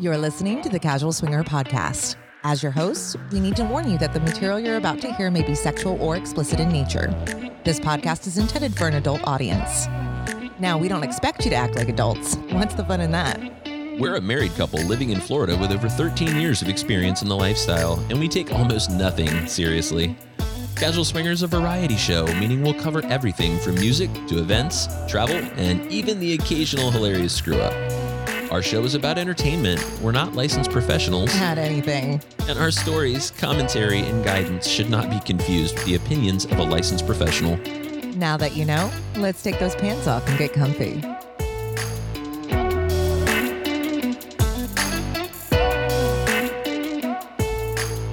You're listening to the Casual Swinger Podcast. As your hosts, we need to warn you that the material you're about to hear may be sexual or explicit in nature. This podcast is intended for an adult audience. Now, we don't expect you to act like adults. What's the fun in that? We're a married couple living in Florida with over 13 years of experience in the lifestyle, and we take almost nothing seriously. Casual Swinger is a variety show, meaning we'll cover everything from music to events, travel, and even the occasional hilarious screw up. Our show is about entertainment. We're not licensed professionals, Not anything. and our stories, commentary, and guidance should not be confused with the opinions of a licensed professional. Now that you know, let's take those pants off and get comfy.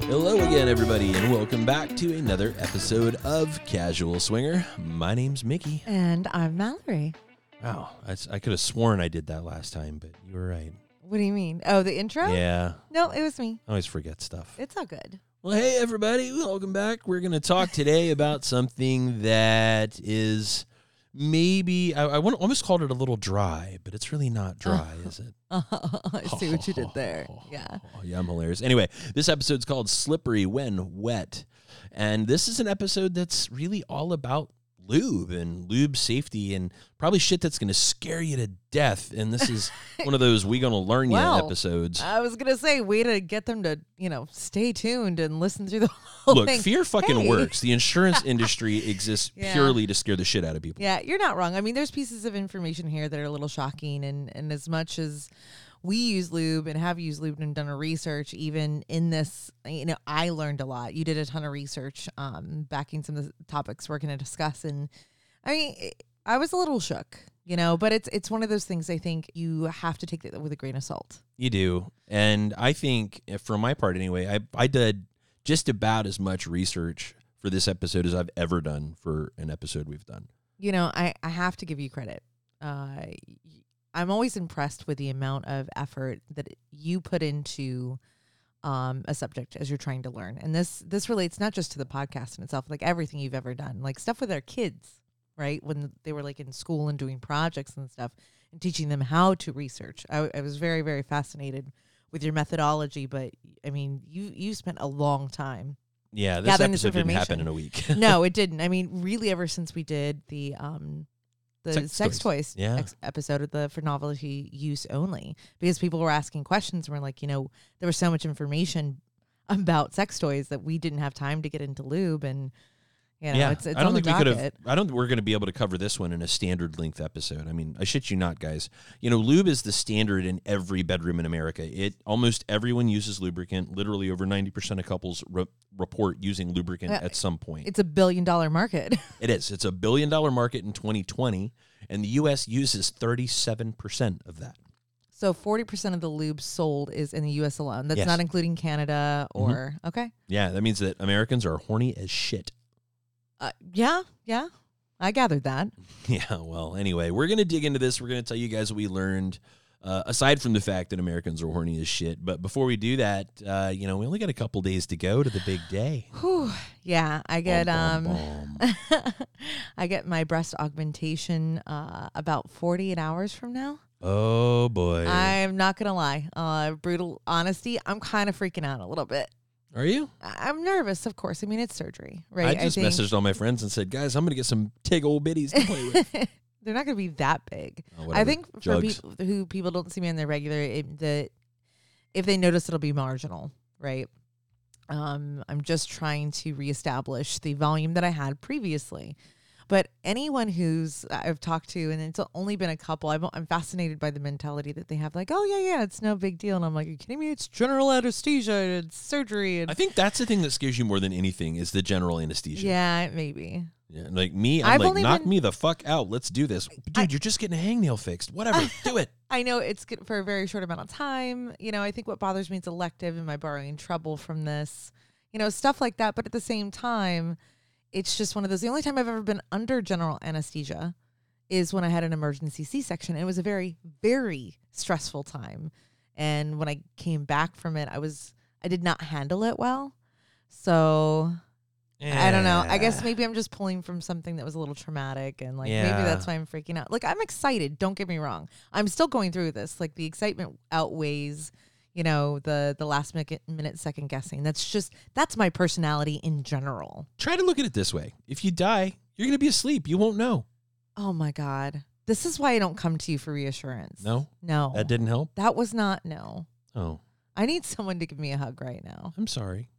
Hello again, everybody, and welcome back to another episode of Casual Swinger. My name's Mickey. And I'm Mallory. Wow, I, s- I could have sworn I did that last time, but you were right. What do you mean? Oh, the intro? Yeah, No, it was me. I always forget stuff. It's all good. Well, hey, everybody, welcome back. We're going to talk today about something that is maybe, I, I want, almost called it a little dry, but it's really not dry, is it? I see what you did there. Yeah. Oh, yeah, I'm hilarious. Anyway, this episode's called Slippery When Wet. And this is an episode that's really all about lube and lube safety and probably shit that's going to scare you to death. And this is one of those we going to learn you episodes. I was gonna say, way to get them to, you know, stay tuned and listen through the whole thing. Look, thing. fear fucking Hey. works. The insurance industry exists Yeah. purely to scare the shit out of people. Yeah, you're not wrong. I mean, there's pieces of information here that are a little shocking, and and as much as we use lube and have used lube and done a research, even in this, you know, I learned a lot. You did a ton of research, um, backing some of the topics we're going to discuss, and I mean, I was a little shook, you know, but it's it's one of those things. I think you have to take that with a grain of salt. You do. And I think, eh, for my part anyway, I, I did just about as much research for this episode as I've ever done for an episode we've done. you know, I, I have to give you credit. Uh, I'm always impressed with the amount of effort that you put into um, a subject as you're trying to learn. And this this relates not just to the podcast in itself, like everything you've ever done, like stuff with our kids, right? When they were like in school and doing projects and stuff, and teaching them how to research. I, I was very very fascinated with your methodology, but I mean, you you spent a long time Yeah, this Gathering this didn't happen in a week. no, it didn't. I mean, really, ever since we did the um the Sex sex, toys. toys, Yeah. ex- episode of the for novelty use only, because people were asking questions and we're like, you know, there was so much information about sex toys that we didn't have time to get into lube, and you know, yeah, it's it's I don't think we could have. I don't think we're going to be able to cover this one in a standard length episode. I mean, I shit you not, guys. You know, lube is the standard in every bedroom in America. It almost everyone uses lubricant. Literally, over ninety percent of couples re- report using lubricant Yeah, at some point. It's a billion dollar market. It is. It's a billion dollar market in 2020, and the U.S. uses 37% of that. so forty percent of the lube sold is in the U.S. alone. That's Yes. not including Canada Mhm. or okay. Yeah, that means that Americans are horny as shit. Uh, yeah, yeah, I gathered that. Yeah, well, anyway, we're going to dig into this. We're going to tell you guys what we learned, uh, aside from the fact that Americans are horny as shit. But before we do that, uh, you know, we only got a couple days to go to the big day. Whew. Yeah, I get Bum, um bum, I get my breast augmentation uh about 48 hours from now. Oh, boy. I'm not going to lie. Uh brutal honesty, I'm kind of freaking out a little bit. Are you? I- I'm nervous, of course. I mean, it's surgery, right? I just think messaged all my friends and said, guys, I'm going to get some tig old bitties to play with. They're not going to be that big. Oh, I whatever. think for Jugs. people who people don't see me on their regular, it, the if they notice, it'll be marginal, right? Um, I'm just trying to reestablish the volume that I had previously. But anyone who's uh, I've talked to, and it's only been a couple, I'm, I'm fascinated by the mentality that they have, like, oh yeah, yeah, it's no big deal, and I'm like, are you kidding me? It's general anesthesia, and it's surgery, and I think that's the thing that scares you more than anything is the general anesthesia. yeah, maybe. Yeah, like me, I'm I've like, only knock been- me the fuck out. Let's do this, dude. I- you're just getting a hangnail fixed. Whatever, do it. I know it's good for a very short amount of time. You know, I think what bothers me is elective. Am I borrowing trouble from this? You know, stuff like that. But at the same time, it's just one of those. The only time I've ever been under general anesthesia is when I had an emergency C section. It was a very, very stressful time. And when I came back from it, I was, I did not handle it well. So yeah. I don't know. I guess maybe I'm just pulling from something that was a little traumatic and like maybe that's why I'm freaking out. Like I'm excited, don't get me wrong. I'm still going through this. Like the excitement outweighs, you know, the the last minute, minute second guessing. That's just that's my personality in general. Try to look at it this way: if you die, you're gonna be asleep. You won't know. Oh my god. This is why I don't come to you for reassurance. No, No. that didn't help. That was not no. Oh, I need someone to give me a hug right now. I'm sorry.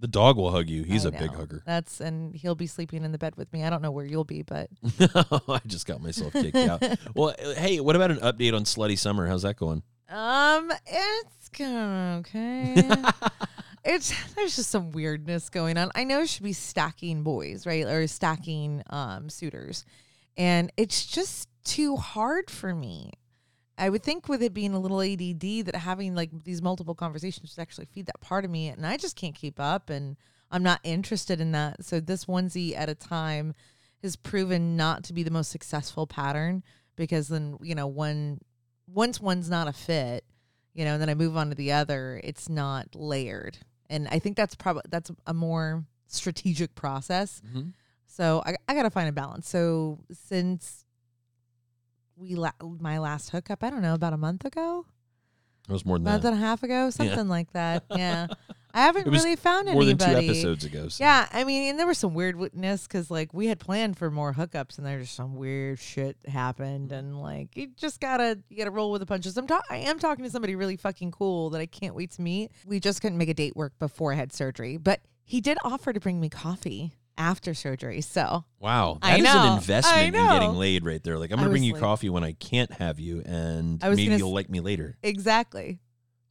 The dog will hug you. He's I a big hugger. That's and he'll be sleeping in the bed with me. I don't know where you'll be, but I just got myself kicked out. Well, hey, what about an update on Slutty Summer? How's that going? Um, it's going okay. it's there's just some weirdness going on. I know it should be stacking boys, right, or stacking um suitors, and it's just too hard for me. I would think with it being a little ADD that having like these multiple conversations would actually feed that part of me, and I just can't keep up, and I'm not interested in that. So this onesie at a time has proven not to be the most successful pattern because then you know one once one's not a fit, you know, and then I move on to the other, it's not layered, and I think that's probably that's a more strategic process. Mm-hmm. So I, I got to find a balance. So since we la- my last hookup, I don't know, about a month ago, It was more than month that. and a half ago, something like that. Yeah, I haven't It really found More than anybody. two episodes ago. so- Yeah, I mean, and there was some weirdness because like we had planned for more hookups, and there's some weird shit happened, and like you just gotta you gotta roll with the punches. I'm ta- I am talking to somebody really fucking cool that I can't wait to meet. We just couldn't make a date work before I had surgery, but he did offer to bring me coffee after surgery. So Wow, I that is know. an investment in getting laid right there. Like I'm gonna bring you like- coffee when I can't have you, and maybe gonna you'll like me later. exactly,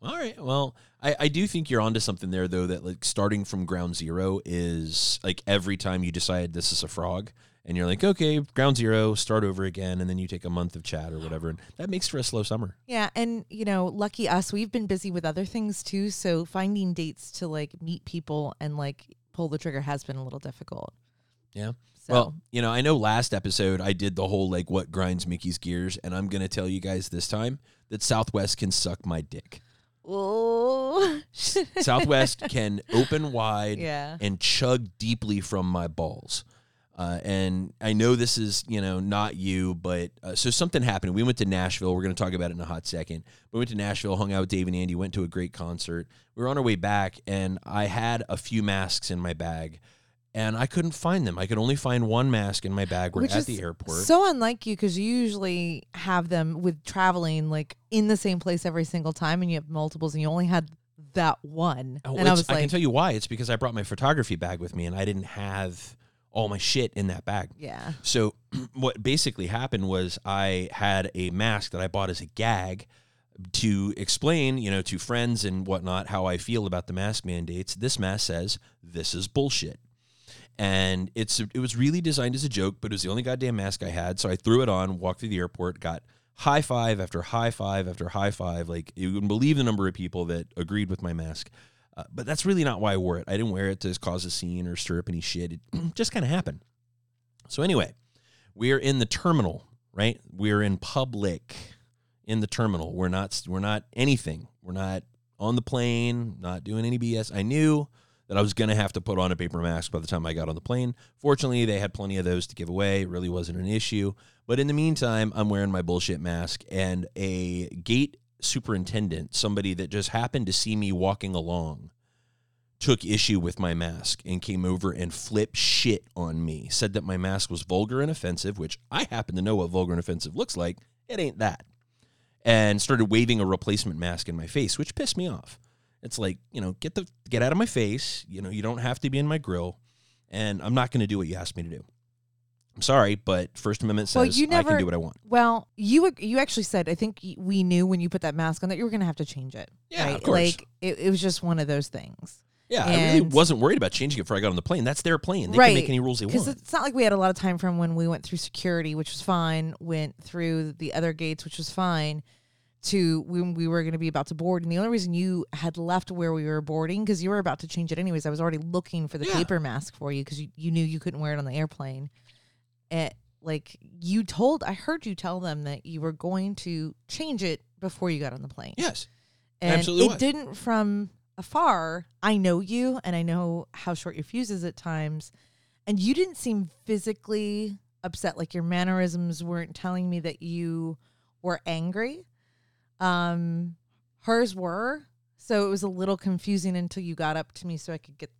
All right. Well, I, I do think you're onto something there, though. That like starting from ground zero is like every time you decide this is a frog, and you're like, okay, ground zero, start over again, and then you take a month of chat or whatever, and that makes for a slow summer. yeah, and you know, lucky us, we've been busy with other things too. So finding dates to like meet people and like pull the trigger has been a little difficult. Yeah. So Well, you know, I know last episode I did the whole like what grinds Mickey's gears, and I'm gonna tell you guys this time that Southwest can suck my dick. Oh, Southwest can open wide yeah. and chug deeply from my balls. Uh, and I know this is, you know, not you, but uh, so something happened. We went to Nashville. We're going to talk about it in a hot second. We went to Nashville, hung out with Dave and Andy, went to a great concert. We were on our way back, and I had a few masks in my bag, and I couldn't find them. I could only find one mask in my bag. We're Which at the airport. So unlike you, because you usually have them with traveling like in the same place every single time, and you have multiples, and you only had that one. Oh, and I was I can tell you why. It's because I brought my photography bag with me, and I didn't have all my shit in that bag. yeah, So what basically happened was I had a mask that I bought as a gag to explain, you know, to friends and whatnot how I feel about the mask mandates. This mask says this is bullshit. And it's it was really designed as a joke, but it was the only goddamn mask I had. So I threw it on, walked through the airport, got high five after high five after high five. Like you wouldn't believe the number of people that agreed with my mask. Uh, but that's really not why I wore it. I didn't wear it to cause a scene or stir up any shit. It just kind of happened. So anyway, we're in the terminal, right? We're in public in the terminal. We're not we're not anything. We're not on the plane, not doing any BS. I knew that I was going to have to put on a paper mask by the time I got on the plane. Fortunately, they had plenty of those to give away. It really wasn't an issue. But in the meantime, I'm wearing my bullshit mask and a gate superintendent, somebody that just happened to see me walking along, took issue with my mask and came over and flipped shit on me. Said that my mask was vulgar and offensive, which I happen to know what vulgar and offensive looks like. It ain't that. And started waving a replacement mask in my face, which pissed me off. It's like, you know, get the get out of my face. You know, you don't have to be in my grill. And I'm not going to do what you asked me to do. I'm sorry, but First Amendment Well, says you I never- can do what I want. Well, you you actually said I think we knew when you put that mask on that you were going to have to change it. Yeah, right? of course. Like it, it was just one of those things. Yeah, I really wasn't worried about changing it before I got on the plane. That's their plane. They Right, can make any rules they want. Because it's not like we had a lot of time from when we went through security, which was fine, went through the other gates, which was fine, to when we were going to be about to board. And the only reason you had left where we were boarding, because you were about to change it anyways, I was already looking for the Yeah. paper mask for you because you, you knew you couldn't wear it on the airplane. It, like you told, I heard you tell them that you were going to change it before you got on the plane. Yes. And Absolutely it was. didn't from afar. I know you and I know how short your fuse is at times. And you didn't seem physically upset. Like your mannerisms weren't telling me that you were angry. Um hers were. So it was a little confusing until you got up to me so I could get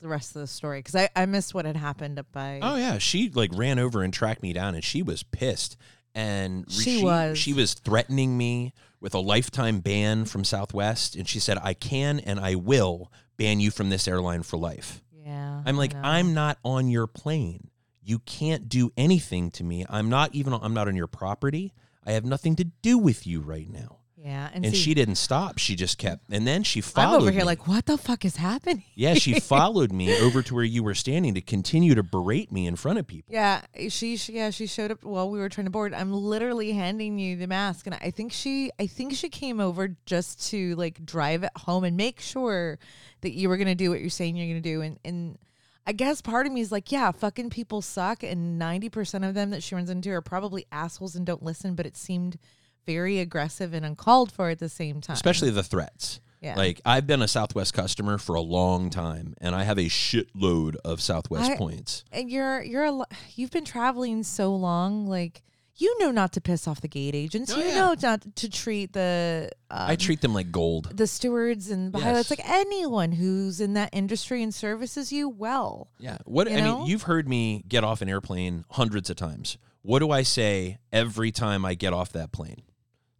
the rest of the story because I, I missed what had happened up by. Oh yeah, she like ran over and tracked me down, and she was pissed. And re- She was. she was threatening me with a lifetime ban from Southwest, and she said, "I can and I will ban you from this airline for life." Yeah. I'm like. I'm not on your plane. You can't do anything to me. I'm not even. I'm not on your property. I have nothing to do with you right now. Yeah. And, And see, she didn't stop. She just kept. And then she followed. I'm over here me. like, what the fuck is happening? yeah, she followed me over to where you were standing to continue to berate me in front of people. Yeah, she, she yeah she showed up while we were trying to board. I'm literally handing you the mask, and I think she I think she came over just to like drive it home and make sure that you were gonna do what you're saying you're gonna do. And and I guess part of me is like, yeah, fucking people suck, and ninety percent of them that she runs into are probably assholes and don't listen. But it seemed very aggressive and uncalled for at the same time. especially the threats. Yeah. Like I've been a Southwest customer for a long time, and I have a shitload of Southwest I- points. and you're you're a, you've been traveling so long, like. You know not to piss off the gate agents. Oh, you yeah. know not to treat the um, I treat them like gold. the stewards and pilots, Yes. like anyone who's in that industry and services you well. Yeah. What I know? mean, you've heard me get off an airplane hundreds of times. What do I say every time I get off that plane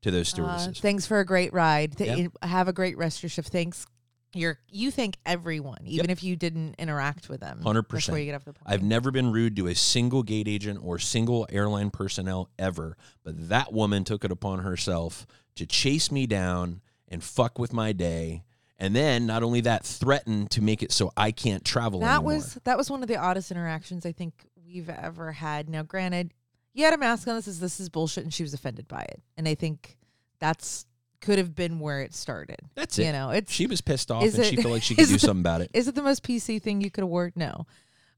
to those Uh, stewardesses? thanks for a great ride. Yep. Have a great rest of your shift. Thanks. You're you thank everyone, even if you didn't interact with them. 100%. Before you get off the plane. I've never been rude to a single gate agent or single airline personnel ever, but that woman took it upon herself to chase me down and fuck with my day. And then not only that, threaten to make it so I can't travel that anymore. was that was one of the oddest interactions I think we've ever had. Now, granted, you had a mask on. This is this is bullshit, and she was offended by it. And I think that's could have been where it started. That's it. You know, it's she was pissed off and it- she felt like she could do it- something about it. Is it the most PC thing you could have worn? No.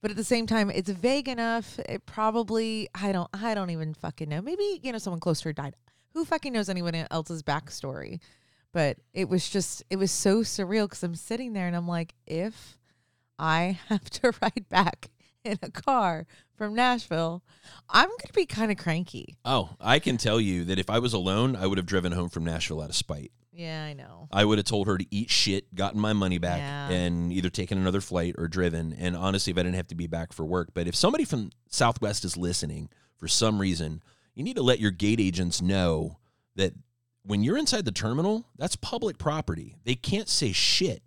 But at the same time, it's vague enough. It probably I don't I don't even fucking know. Maybe, you know, someone close to her died. Who fucking knows anyone else's backstory? But it was just it was so surreal because I'm sitting there and I'm like, if I have to ride back in a car from Nashville, I'm gonna be kind of cranky. Oh, I can tell you that if I was alone, I would have driven home from Nashville out of spite. Yeah, I know. I would have told her to eat shit, gotten my money back, Yeah. and either taken another flight or driven. And honestly, if I didn't have to be back for work, but if somebody from Southwest is listening for some reason, you need to let your gate agents know that when you're inside the terminal, that's public property. They can't say shit.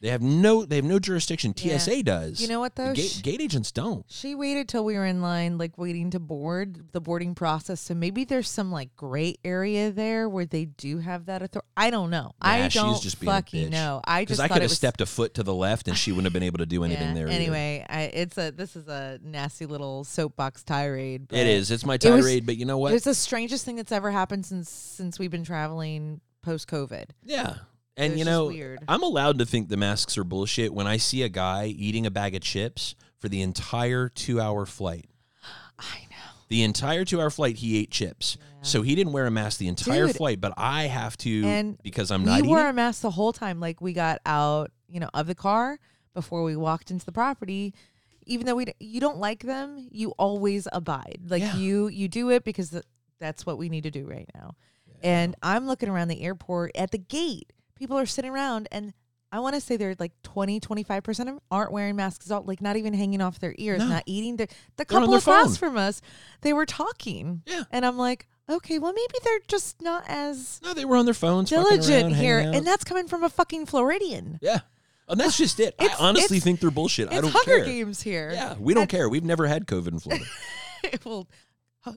They have no they have no jurisdiction. Yeah. TSA does. You know what though? Gate, gate agents don't. She waited till we were in line, like waiting to board the boarding process. So maybe there's some like gray area there where they do have that authority. I don't know. I Nah, don't just being a fucking know. I just I thought could have was, stepped a foot to the left and she wouldn't have been able to do anything Yeah, there. Anyway, I, it's a this is a nasty little soapbox tirade. It is. It's my It was- tirade, but you know what? It's the strangest thing that's ever happened since since we've been traveling post COVID. Yeah. And you know. I'm allowed to think the masks are bullshit when I see a guy eating a bag of chips for the entire two hour flight. I know. The entire two hour flight, he ate chips. So he didn't wear a mask the entire Dude. flight, but I have to And because I'm not. we wore a mask the whole time. Like we got out, you know, of the car before we walked into the property. Even though we you don't like them, you always abide. Like Yeah. you you do it because th- that's what we need to do right now. And I'm looking around the airport at the gate. People are sitting around and I want to say they're like 20, 25% of them aren't wearing masks at all, like not even hanging off their ears, No. not eating. The, the couple their across from us, they were talking. Yeah. And I'm like, okay, well, maybe they're just not as No, they were on their phones. diligent around, here, and that's coming from a fucking Floridian. yeah. And that's just it. I honestly think they're bullshit. I don't care. Hunger care. Games here. Yeah, we don't And- care. We've never had COVID in Florida. well,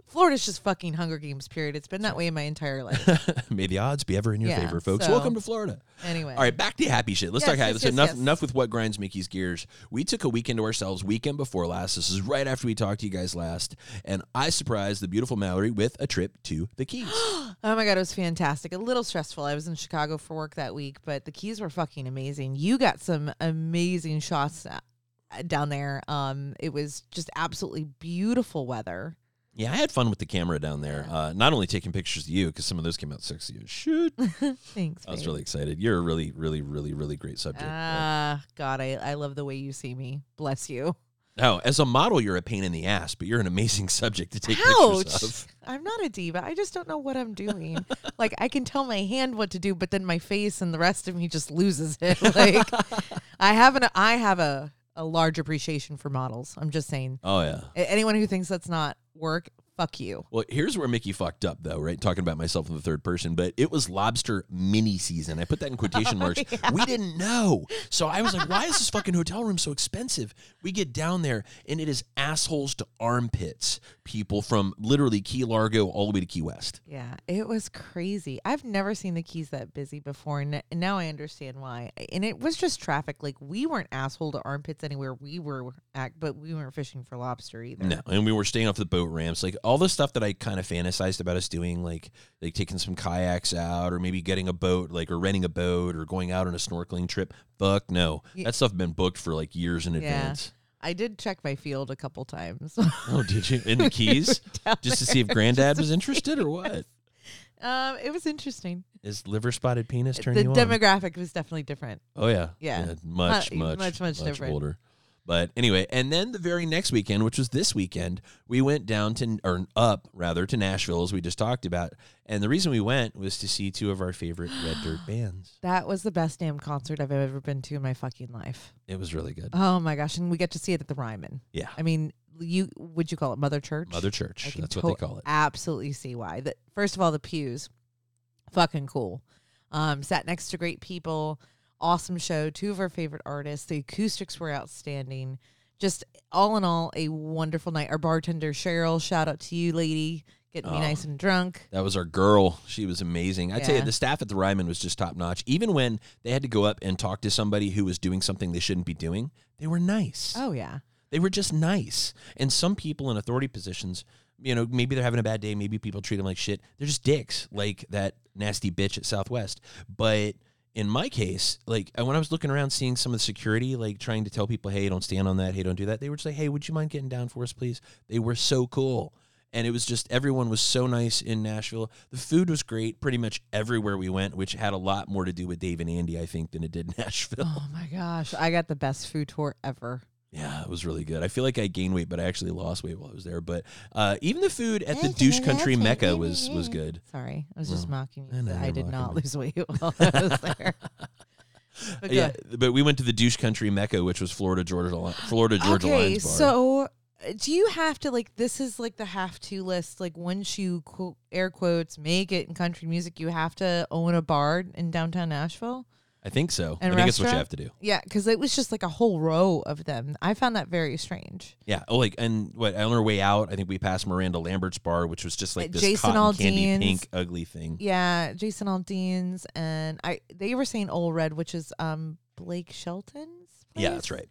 Florida's just fucking Hunger Games. Period. It's been that way in my entire life. May the odds be ever in your Yeah, favor, folks. so- Welcome to Florida. Anyway, All right, back to happy shit. Let's Yes, talk happy. yes, so yes, enough, yes. enough with what grinds Mickey's gears. We took a weekend to ourselves, weekend before last. This is right after we talked to you guys last, and I surprised the beautiful Mallory with a trip to the Keys. Oh my god, it was fantastic. A little stressful. I was in Chicago for work that week, but the keys were fucking amazing. You got some amazing shots uh, down there. Um, it was just absolutely beautiful weather. Yeah, I had fun with the camera down there. Uh, not only taking pictures of you because some of those came out sexy as shit. Thanks. I was babe. really excited. You're a really, really, really, really great subject. Ah, God, I, I love the way you see me. Bless you. Now, as a model, you're a pain in the ass, but you're an amazing subject to take pictures Ouch. of. I'm not a diva. I just don't know what I'm doing. like I can tell my hand what to do, but then my face and the rest of me just loses it. Like I have an I have a a large appreciation for models. I'm just saying. Oh yeah. Anyone who thinks that's not work, fuck you. Well, here's where Mickey fucked up, though, right? Talking about myself in the third person, but it was lobster mini season. I put that in quotation marks. We didn't know. So I was like, why is this fucking hotel room so expensive? We get down there, and it is assholes to armpits people from literally Key Largo all the way to Key West. Yeah, it was crazy. I've never seen the Keys that busy before, and and now I understand why. And it was just traffic. Like we weren't asshole to armpits anywhere we were at, but we weren't fishing for lobster either. No, and we were staying off the boat ramps, like all the stuff that I kind of fantasized about us doing, like like taking some kayaks out, or maybe getting a boat, like or renting a boat, or going out on a snorkeling trip. Fuck no, Yeah. that stuff been booked for like years in Yeah. advance. I did check my field a couple times. Oh, did you in the Keys just to see if Granddad was interested or what? Um, it was interesting. Is liver spotted penis The turning on? demographic was definitely different. Oh yeah, Yeah. much, Uh, much, much, much different. older. But anyway, and then the very next weekend, which was this weekend, we went down to or up rather to Nashville, as we just talked about. And the reason we went was to see two of our favorite Red Dirt bands. That was the best damn concert I've ever been to in my fucking life. It was really good. Oh my gosh! And we get to see it at the Ryman. Yeah, I mean, you would you call it Mother Church? Mother Church. That's what they call it. Absolutely see why. That first of all, the pews, fucking cool. Um, sat next to great people. Awesome show. Two of our favorite artists. The acoustics were outstanding. Just all in all, a wonderful night. Our bartender Cheryl, shout out to you, lady, getting me Oh. nice and drunk. That was our girl. She was amazing. I tell you, the staff at the Ryman was just top notch. Even when they had to go up and talk to somebody who was doing something they shouldn't be doing, they were nice. Oh yeah, They were just nice. And some people in authority positions, you know, maybe they're having a bad day. Maybe people treat them like shit. They're just dicks, like that nasty bitch at Southwest. But in my case, like uh, when I was looking around seeing some of the security, like trying to tell people, hey, don't stand on that. Hey, don't do that. They would say, hey, would you mind getting down for us, please? They were so cool. And it was just everyone was so nice in Nashville. The food was great pretty much everywhere we went, which had a lot more to do with Dave and Andy, I think, than it did Nashville. oh my gosh, I got the best food tour ever. Yeah, it was really good. I feel like I gained weight, but I actually lost weight while I was there. But uh, even the food at the douche country mecca was was good. Sorry, I was just mocking I you. know I you're did not me. lose weight while I was there. But Yeah, but we went to the douche country mecca, which was Florida Georgia Li- Florida Georgia okay, Line's bar. so uh, do you have to like this is like the have to list like once you quote air quotes make it in country music you have to own a bar in downtown Nashville? I think so. And I think that's what you have to do. Yeah, because it was just like a whole row of them. I found that very strange. Yeah. Oh, like and what on our way out, I think we passed Miranda Lambert's bar, which was just like this Jason cotton candy Aldean's. pink ugly thing. Yeah, Jason Aldean's and I they were saying Ole Red, which is um Blake Shelton's. Yeah, that's right.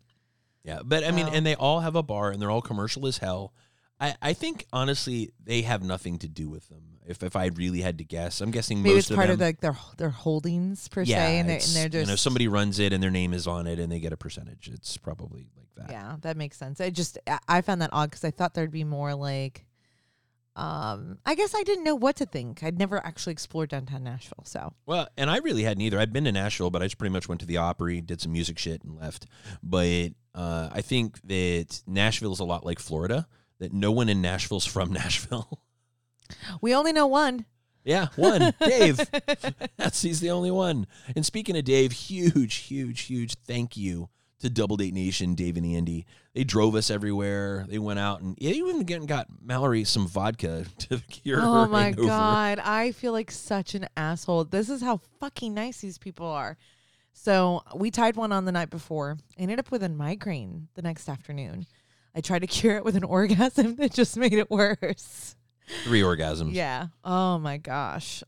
Yeah, but I mean, Wow. and they all have a bar, and they're all commercial as hell. I, I think honestly, they have nothing to do with them. If if I really had to guess, I'm guessing Maybe most it's part of of like their their holdings per yeah, se, and they're, and they're just you know somebody runs it and their name is on it, and they get a percentage. It's probably like that. Yeah, that makes sense. I just I- I found that odd because I thought there'd be more like, um, I guess I didn't know what to think. I'd never actually explored downtown Nashville, so Well, and I really hadn't either. I'd been to Nashville, but I just pretty much went to the Opry, did some music shit, and left. But uh, I think that Nashville is a lot like Florida. That no one in Nashville's from Nashville. We only know one. Yeah, one. Dave. That's he's the only one. And speaking of Dave, huge, huge, huge thank you to Double Date Nation, Dave and Andy. They drove us everywhere. They went out and yeah, even got Mallory some vodka to cure oh her my hangover. god, I feel like such an asshole. This is how fucking nice these people are. So we tied one on the night before. I ended up with a migraine the next afternoon. I tried to cure it with an orgasm that just made it worse. Three orgasms. Yeah. Oh my gosh.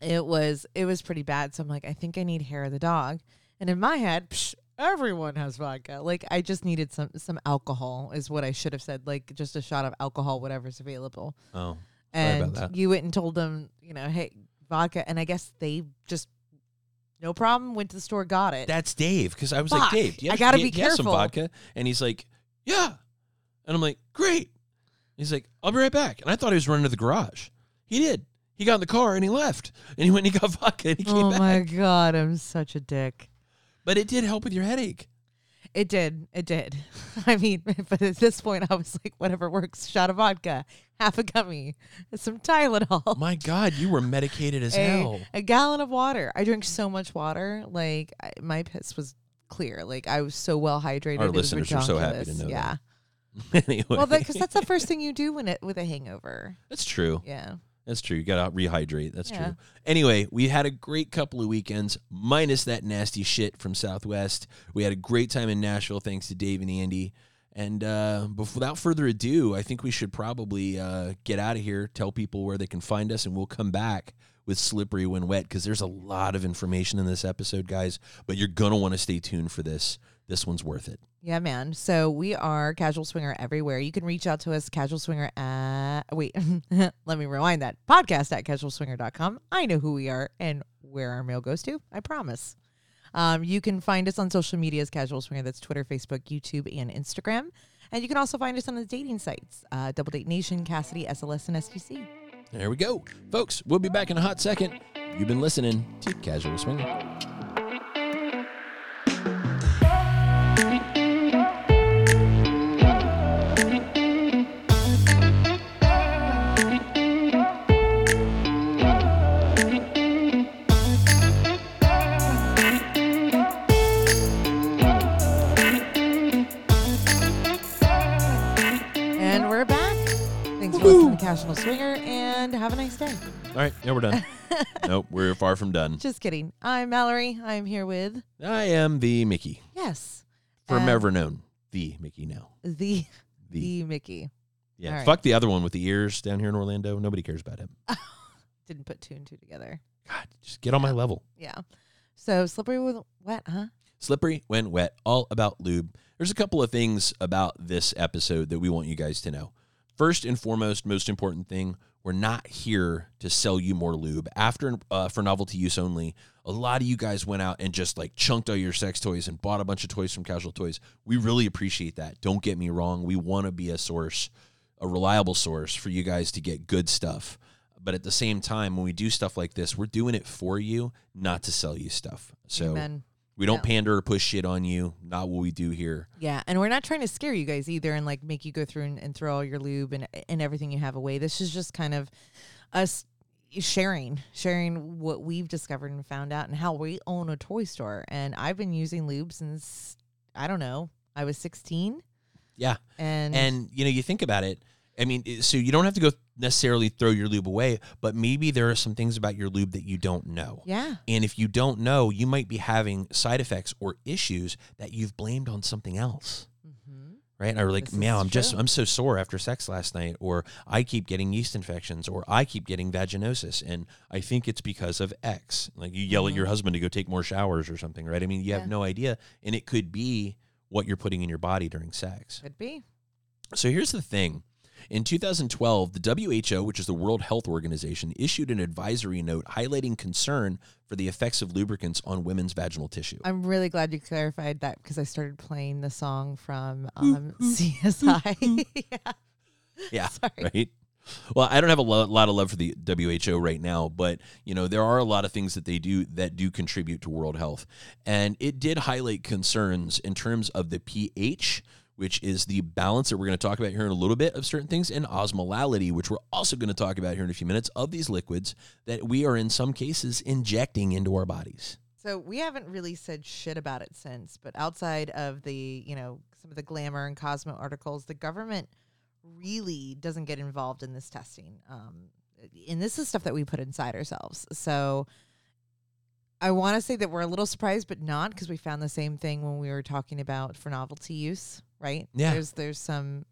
It was it was pretty bad. So I'm like, I think I need hair of the dog. And in my head, psh, everyone has vodka. Like I just needed some some alcohol is what I should have said. Like just a shot of alcohol, whatever's available. Oh. And you went and told them, you know, hey, vodka. And I guess they just no problem, went to the store, got it. That's Dave. Because I was Fuck. like, Dave, you I gotta you- be do you have some vodka? And he's like, Yeah. And I'm like, Great. He's like, I'll be right back. And I thought he was running to the garage. He did. He got in the car and he left. And he went and he got vodka and he came oh back. oh back. my god, I'm such a dick. But it did help with your headache. It did. It did. I mean, but at this point, I was like, whatever works. Shot of vodka, half a gummy, some Tylenol, My God, you were medicated as a, hell. a gallon of water. I drink so much water. Like I, my piss was clear. Like I was so well hydrated. Our it was listeners are so happy to know Yeah. that. anyway, Well, because that's the first thing you do when it with a hangover. that's true. Yeah. That's true. You got to rehydrate. That's Yeah. true. Anyway, we had a great couple of weekends, minus that nasty shit from Southwest. We had a great time in Nashville, thanks to Dave and Andy. And uh, bef- without further ado, I think we should probably uh, get out of here, tell people where they can find us, and we'll come back with Slippery When Wet because there's a lot of information in this episode, guys. But you're going to want to stay tuned for this. This one's worth it. Yeah, man. So we are Casual Swinger everywhere. You can reach out to us, Casual Swinger at, wait, let me rewind that. Podcast at casualswinger.com. I know who we are and where our mail goes to. I promise. Um, you can find us on social media as Casual Swinger. That's Twitter, Facebook, YouTube, and Instagram. And you can also find us on the dating sites, uh, Double Date Nation, Kasidie, SLS, and SDC. There we go. Folks, we'll be back in a hot second. You've been listening to Casual Swinger. Thanks for listening to Casual Swinger and have a nice day. All right, yeah, we're done. nope, we're far from done. Just kidding. I'm Mallory. I'm here with, I am the Mickey, yes, forever known the Mickey now. the, The, the Mickey. yeah, all right. fuck the other one with the ears down here in Orlando. Nobody cares about him. Didn't put two and two together. God, just get on my level. Yeah. So slippery with wet, huh? Slippery when wet, all about lube. There's a couple of things about this episode that we want you guys to know. First and foremost, most important thing, we're not here to sell you more lube. After uh, for novelty use only, a lot of you guys went out and just like chunked all your sex toys and bought a bunch of toys from Casual Toys. We really appreciate that. Don't get me wrong. We want to be a source, a reliable source for you guys to get good stuff. But at the same time, when we do stuff like this, we're doing it for you, not to sell you stuff. So Amen. We don't Yeah. pander or push shit on you. Not what we do here. Yeah, and we're not trying to scare you guys either, and like make you go through and, and throw all your lube and and everything you have away. This is just kind of us sharing, sharing what we've discovered and found out, and how we own a toy store. And I've been using lube since I don't know, I was sixteen, Yeah. and And you know, you think about it. I mean, so you don't have to go necessarily throw your lube away, but maybe there are some things about your lube that you don't know. yeah, And if you don't know, you might be having side effects or issues that you've blamed on something else. hmm Right? Or like, This is man, I'm just. I'm so sore after sex last night, or I keep getting yeast infections, or I keep getting vaginosis, and I think it's because of X. Like you yell at Mhm. your husband to go take more showers or something, right? I mean, you Yeah. have no idea, and it could be what you're putting in your body during sex. could be. So here's the thing. In 2012, the WHO, which is the World Health Organization, issued an advisory note highlighting concern for the effects of lubricants on women's vaginal tissue. I'm really glad you clarified that because I started playing the song from um, CSI. yeah. Yeah, Sorry. right. Well, I don't have a lo- lot of love for the WHO right now, but you know there are a lot of things that they do that do contribute to world health, and it did highlight concerns in terms of the pH, which is the balance that we're going to talk about here in a little bit of certain things, and osmolality, which we're also going to talk about here in a few minutes of these liquids that we are in some cases injecting into our bodies. So we haven't really said shit about it since, but outside of the, you know, some of the glamour and Cosmo articles, the government really doesn't get involved in this testing. Um, and this is stuff that we put inside ourselves. So I want to say that we're a little surprised, but not because we found the same thing when we were talking about for novelty use, right? Yeah. There's there's some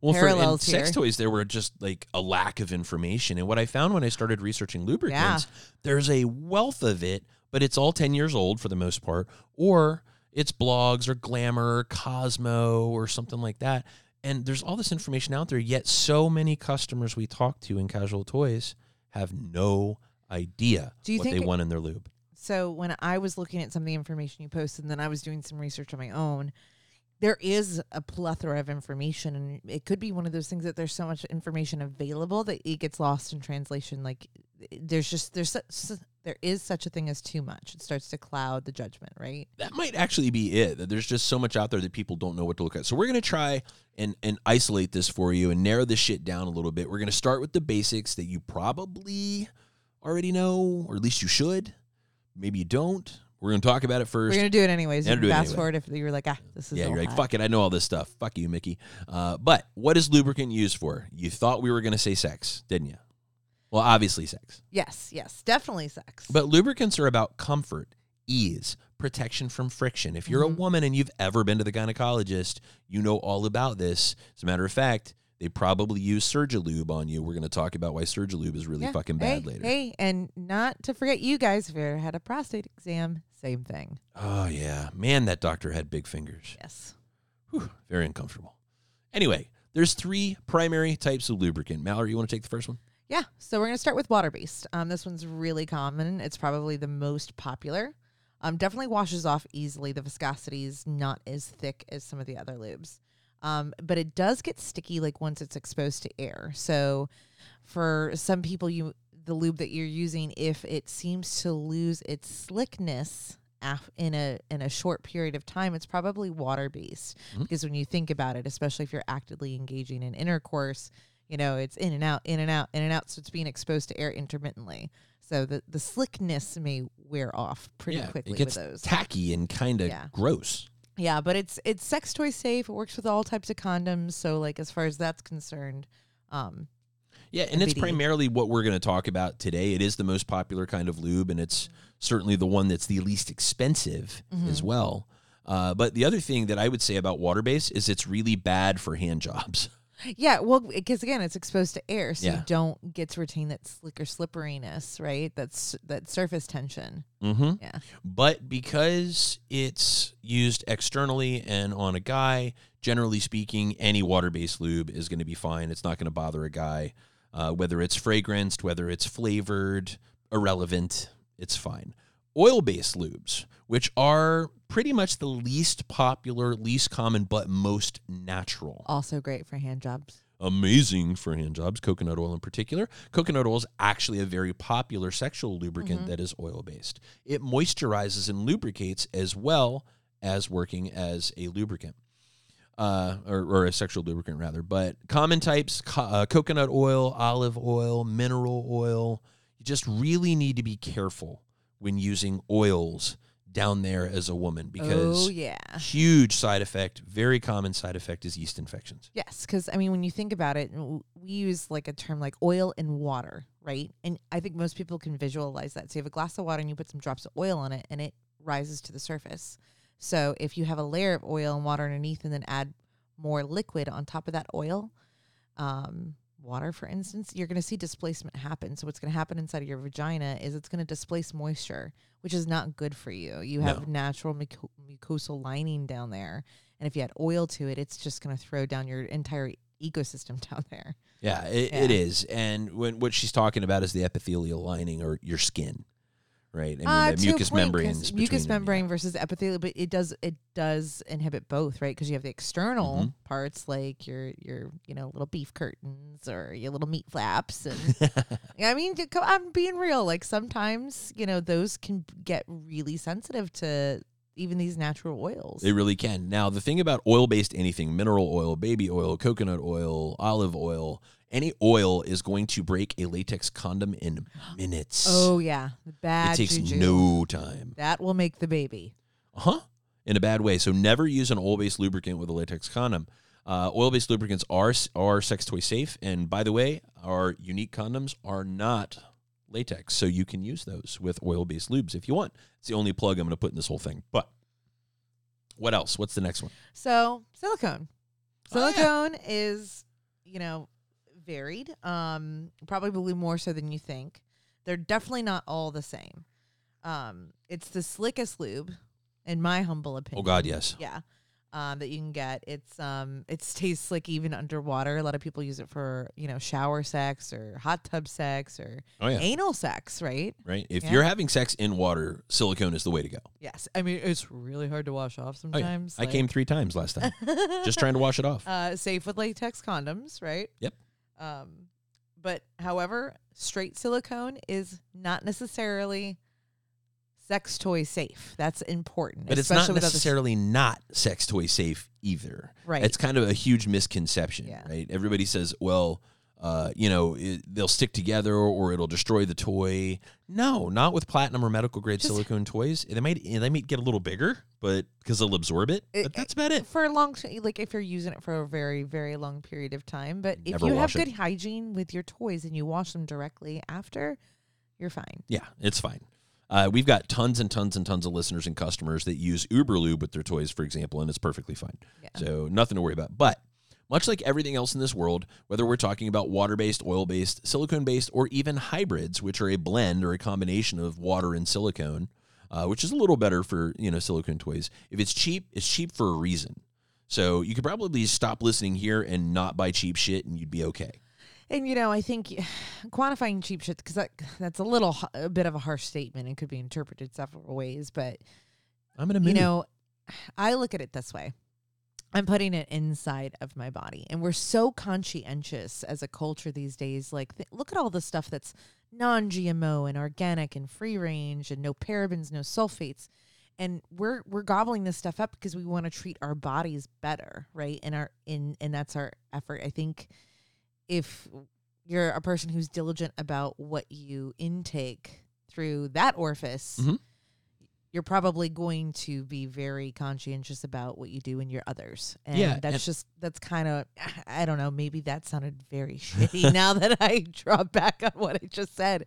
Well, for in sex toys, there were just like a lack of information. And what I found when I started researching lubricants, there's a wealth of it, but it's all 10 years old for the most part, or it's blogs or Glamour or Cosmo or something like that. And there's all this information out there, yet so many customers we talk to in casual toys have no idea what they it- want in their lube. So when I was looking at some of the information you posted, and then I was doing some research on my own, there is a plethora of information, and it could be one of those things that there's so much information available that it gets lost in translation. Like there's just there's su- there is such a thing as too much. It starts to cloud the judgment, right? that might actually be it. That there's just so much out there that people don't know what to look at. So we're gonna try and and isolate this for you and narrow this shit down a little bit. We're gonna start with the basics that you probably already know, or at least you should. Maybe you don't. We're gonna talk about it 1st We're gonna do it anyways. Yeah, You do can it fast anyway. forward if you're like, ah, this is yeah, all you're like, hot. fuck it, I know all this stuff. Fuck you, Mickey. Uh, but what is lubricant used for? You thought we were gonna say sex, didn't you? Well, obviously sex. Yes, yes, definitely sex. But lubricants are about comfort, ease, protection from friction. If you're Mhm. a woman and you've ever been to the gynecologist, you know all about this. As a matter of fact, they probably use Surgilube on you. We're going to talk about why Surgilube is really Yeah. fucking hey, bad later. Hey, and not to forget you guys, if you ever had a prostate exam, same thing. Oh, yeah. Man, that doctor had big fingers. Yes. Whew, very uncomfortable. Anyway, there's three primary types of lubricant. Mallory, you want to take the first one? Yeah, so we're gonna start with water based. Um, this one's really common. It's probably the most popular. Um, definitely washes off easily. The viscosity is not as thick as some of the other lubes, um, but it does get sticky like once it's exposed to air. So, for some people, you the lube that you're using, if it seems to lose its slickness af- in a in a short period of time, it's probably water based. Mhm. Because when you think about it, especially if you're actively engaging in intercourse, you know it's in and out, in and out, in and out. So it's being exposed to air intermittently. So the the slickness may wear off pretty yeah, quickly it gets with those. tacky and kind of Yeah. gross. Yeah, but it's it's sex toy safe. It works with all types of condoms. So like as far as that's concerned, um, Yeah, and it's primarily what we're going to talk about today. It is the most popular kind of lube, and it's certainly the one that's the least expensive as Mm-hmm. well. Uh, but the other thing that I would say about water based is it's really bad for hand jobs. yeah, well, because again, it's exposed to air, so Yeah. you don't get to retain that slick or slipperiness, right? That's that surface tension. Mm-hmm. Yeah. But because it's used externally and on a guy, generally speaking, any water based lube is going to be fine. It's not going to bother a guy. Uh, whether it's fragranced, whether it's flavored, irrelevant, it's fine. Oil based lubes, which are pretty much the least popular, least common, but most natural Also great for hand jobs. amazing for hand jobs, coconut oil in particular. Coconut oil is actually a very popular sexual lubricant Mhm. that is oil based. It moisturizes and lubricates as well as working as a lubricant. Uh, or, or a sexual lubricant rather, but common types: co- uh, coconut oil, olive oil, mineral oil. You just really need to be careful when using oils down there as a woman because oh yeah. huge side effect, very common side effect is yeast infections. Yes, because I mean, when you think about it, we use like a term like oil and water, right? And I think most people can visualize that. So you have a glass of water and you put some drops of oil on it, and it rises to the surface. So if you have a layer of oil and water underneath, and then add more liquid on top of that oil, um, water, for instance, you're going to see displacement happen. So what's going to happen inside of your vagina is it's going to displace moisture, which is not good for you. You have No. natural muco- mucosal lining down there. And if you add oil to it, it's just going to throw down your entire ecosystem down there. Yeah, it, it Yeah. is. And when what she's talking about is the epithelial lining or your skin, right? I mean, Uh, the mucous point, membranes. mucous them, yeah. membrane versus epithelial, but it does it does inhibit both, right? Because you have the external Mhm. parts like your your you know little beef curtains or your little meat flaps, and I mean, I'm being real. Like sometimes you know those can get really sensitive to even these natural oils. They really can. Now, the thing about oil based anything, mineral oil, baby oil, coconut oil, olive oil, any oil is going to break a latex condom in minutes. oh yeah, the bad it takes juju. no time. That will make the baby. Huh? In a bad way. So never use an oil based lubricant with a latex condom. Uh, oil based lubricants are are sex toy safe, and by the way, our unique condoms are not latex, so you can use those with oil based lubes if you want. It's the only plug I'm going to put in this whole thing. But what else? What's the next one? So silicone. Oh, yeah. Silicone is, you know, varied. Um, probably more so than you think. They're definitely not all the same. Um, it's the slickest lube, in my humble opinion. Oh God, yes. Yeah. Um, that you can get. It's um it stays slick even underwater. A lot of people use it for, you know, shower sex or hot tub sex or Oh yeah. anal sex, right? Right. If Yeah. you're having sex in water, silicone is the way to go. Yes. I mean it's really hard to wash off Oh, yeah. sometimes. I came three times last time, just trying to wash it off. uh, safe with latex condoms, right? Yep. Um, But however, straight silicone is not necessarily sex toy safe. That's important. But it's not necessarily not sex toy safe either. Right. It's kind of a huge misconception, Yeah. right? Everybody says, well, uh, you know, it, they'll stick together or it'll destroy the toy. No, not with platinum or medical grade Just- silicone toys. They might they might get a little bigger, but because they'll absorb it. It- But that's about it. for a long t- like if you're using it for a very very long period of time but if Never you have it. good hygiene with your toys and you wash them directly after you're fine Yeah, it's fine. Uh, we've got tons and tons and tons of listeners and customers that use Uberlube with their toys, for example, and it's perfectly fine. Yeah. So nothing to worry about. But much like everything else in this world, whether we're talking about water-based, oil-based, silicone-based, or even hybrids, which are a blend or a combination of water and silicone, uh, which is a little better for you know silicone toys. If it's cheap, it's cheap for a reason. So you could probably stop listening here and not buy cheap shit, and you'd be okay. and you know i think quantifying cheap shit because that, that's a little h- a bit of a harsh statement and could be interpreted several ways but I'm gonna you know i look at it this way i'm putting it inside of my body and we're so conscientious as a culture these days like th- look at all the stuff that's non-gmo and organic and free range and no parabens no sulfates and we're we're gobbling this stuff up because we want to treat our bodies better right and our in and that's our effort i think if you're a person who's diligent about what you intake through that orifice Mhm. You're probably going to be very conscientious about what you do in your others. And Yeah, that's and- just that's kind of i don't know maybe that sounded very shitty now that i draw back on what i just said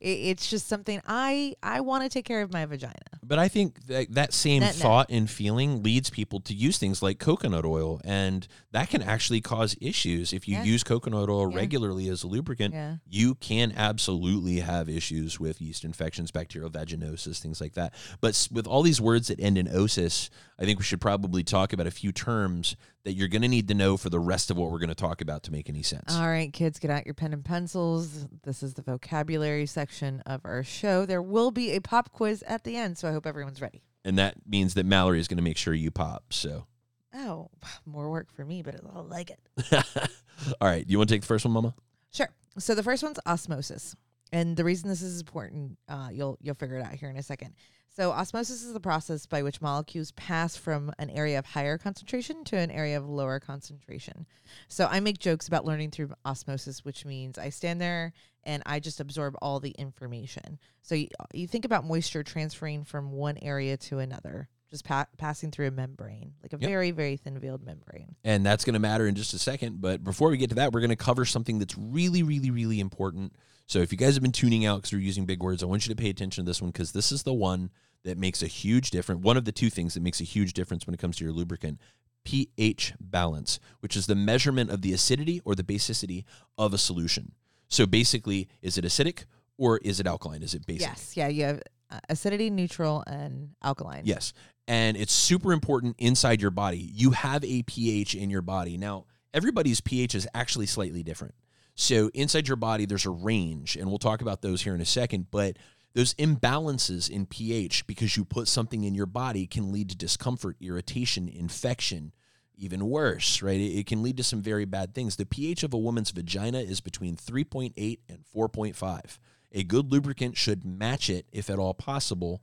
it, it's just something i i want to take care of my vagina But I think that that same Net-net. thought and feeling leads people to use things like coconut oil, and that can actually cause issues. If you Yeah. use coconut oil Yeah. regularly as a lubricant, yeah you can absolutely have issues with yeast infections, bacterial vaginosis, things like that. But with all these words that end in osis, I think we should probably talk about a few terms that you're going to need to know for the rest of what we're going to talk about to make any sense. All right, kids, get out your pen and pencils. This is the vocabulary section of our show. There will be a pop quiz at the end, so I hope everyone's ready. and that means that Mallory is going to make sure you pop. So, Oh, more work for me, but I'll like it. all right, you want to take the first one, Mama? Sure. So the first one's osmosis, and the reason this is important, uh, you'll you'll figure it out here in a second. So osmosis is the process by which molecules pass from an area of higher concentration to an area of lower concentration. So I make jokes about learning through osmosis, which means I stand there and I just absorb all the information. So you, uh, you think about moisture transferring from one area to another, just pa- passing through a membrane, like a Yep. very very thin veiled membrane. and that's going to matter in just a second. But before we get to that, we're going to cover something that's really, really, really important. So if you guys have been tuning out because we're using big words, I want you to pay attention to this one because this is the one that makes a huge difference. One of the two things that makes a huge difference when it comes to your lubricant. pH balance, which is the measurement of the acidity or the basicity of a solution. So basically, is it acidic or is it alkaline? Is it basic? Yes, yeah, you have uh, acidity, neutral, and alkaline. Yes. And it's super important inside your body. You have a pH in your body. Now, everybody's pH is actually slightly different. So, inside your body, there's a range, and we'll talk about those here in a second. But those imbalances in pH, because you put something in your body, can lead to discomfort, irritation, infection, even worse, right? It, can lead to some very bad things. The pH of a woman's vagina is between 3.8 and 4.5. A good lubricant should match it if at all possible.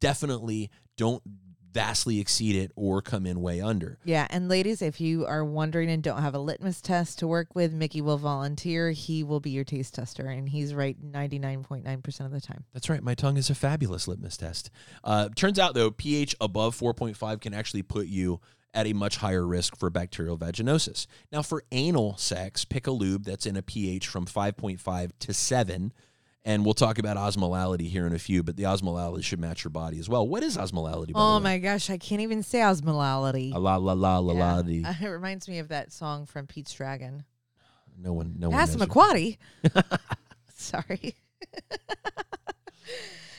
Definitely don't vastly exceed it or come in way under. Yeah, and ladies, if you are wondering and don't have a litmus test to work with, Mickey will volunteer. He will be your taste tester, and he's right 99.9% of the time. That's right. My tongue is a fabulous litmus test. Uh, turns out, though, pH above 4.5 can actually put you at a much higher risk for bacterial vaginosis. Now, for anal sex, pick a lube that's in a pH from 5.5 to 7. And we'll talk about osmolality here in a few, but the osmolality should match your body as well. What is osmolality? Oh my gosh, I can't even say osmolality. A la la la la Yeah. la. It reminds me of that song from Pete's Dragon. No one, no one. knows it. Sorry.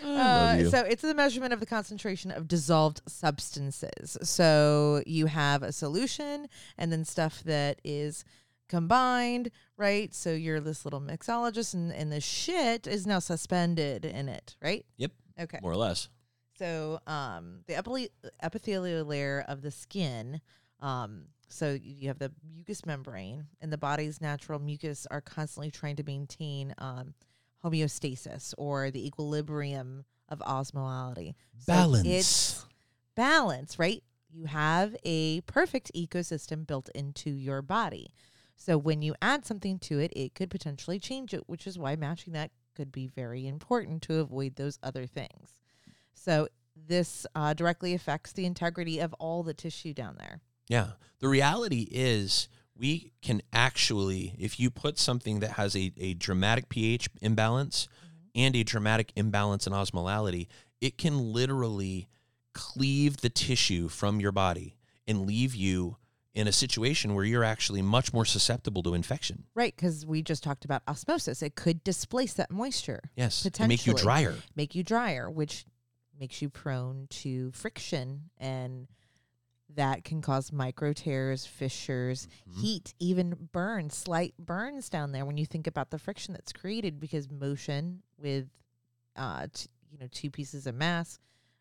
Uh, so it's the measurement of the concentration of dissolved substances. So you have a solution and then stuff that is combined, right? So you're this little mixologist and, and the shit is now suspended in it, right? Yep. Okay. More or less. So um, the epile- epithelial layer of the skin, um, So you have the mucous membrane, and the body's natural mucus are constantly trying to maintain um, homeostasis or the equilibrium of osmolality. So Balance. it's balance, right? You have a perfect ecosystem built into your body. So when you add something to it, it could potentially change it, which is why matching that could be very important to avoid those other things. So this uh, directly affects the integrity of all the tissue down there. Yeah. The reality is we can actually, if you put something that has a, a dramatic pH imbalance and a dramatic imbalance in osmolality, it can literally cleave the tissue from your body and leave you in a situation where you're actually much more susceptible to infection. Right, because we just talked about osmosis. It could displace that moisture, Yes. And make you drier. make you drier, which makes you prone to friction and that can cause micro tears, fissures, Mhm. heat, even burns, slight burns down there when you think about the friction that's created because motion with uh t- you know two pieces of mass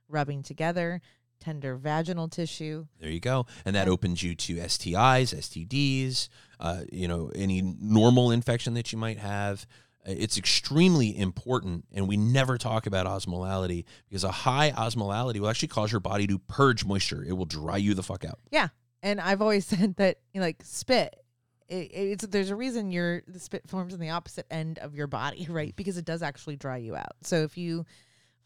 rubbing together, tender vaginal tissue. There you go. And that Yeah. opens you to STIs, STDs, uh, you know, any normal infection that you might have. Uh, It's extremely important, and we never talk about osmolality because a high osmolality will actually cause your body to purge moisture. It will dry you the fuck out. Yeah, and I've always said that you know, like spit it, it's there's a reason your the spit forms in the opposite end of your body, right? Because it does actually dry you out. So if you,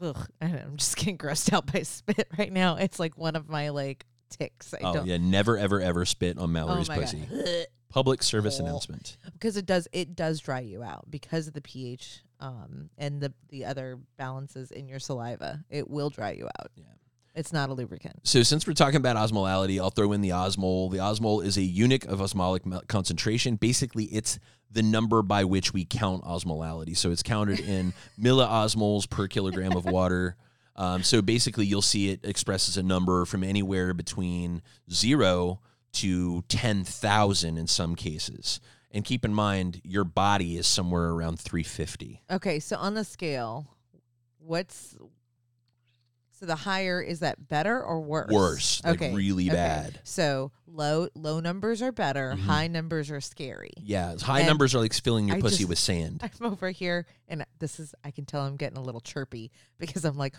ugh, I don't know, I'm just getting grossed out by spit right now. It's like one of my like ticks. I oh don't. yeah, never ever ever spit on Oh Mallory's my pussy. god. Public service Oh. announcement. because it does it does dry you out because of the pH um and the the other balances in your saliva. It will dry you out. Yeah. It's not a lubricant. So since we're talking about osmolality, I'll throw in the osmol. The osmol is a unit of osmotic concentration. Basically, it's the number by which we count osmolality. So it's counted in milliosmoles per kilogram of water. Um, so basically, you'll see it expresses a number from anywhere between zero to 10,000 in some cases. And keep in mind, your body is somewhere around 350. Okay, so on the scale, what's so the higher is that better or worse? Worse, like Okay, really okay. bad. So low low numbers are better. Mhm. High numbers are scary. Yeah, high And numbers are like filling your I pussy just- with sand. I'm over here, and this is I can tell I'm getting a little chirpy because I'm like,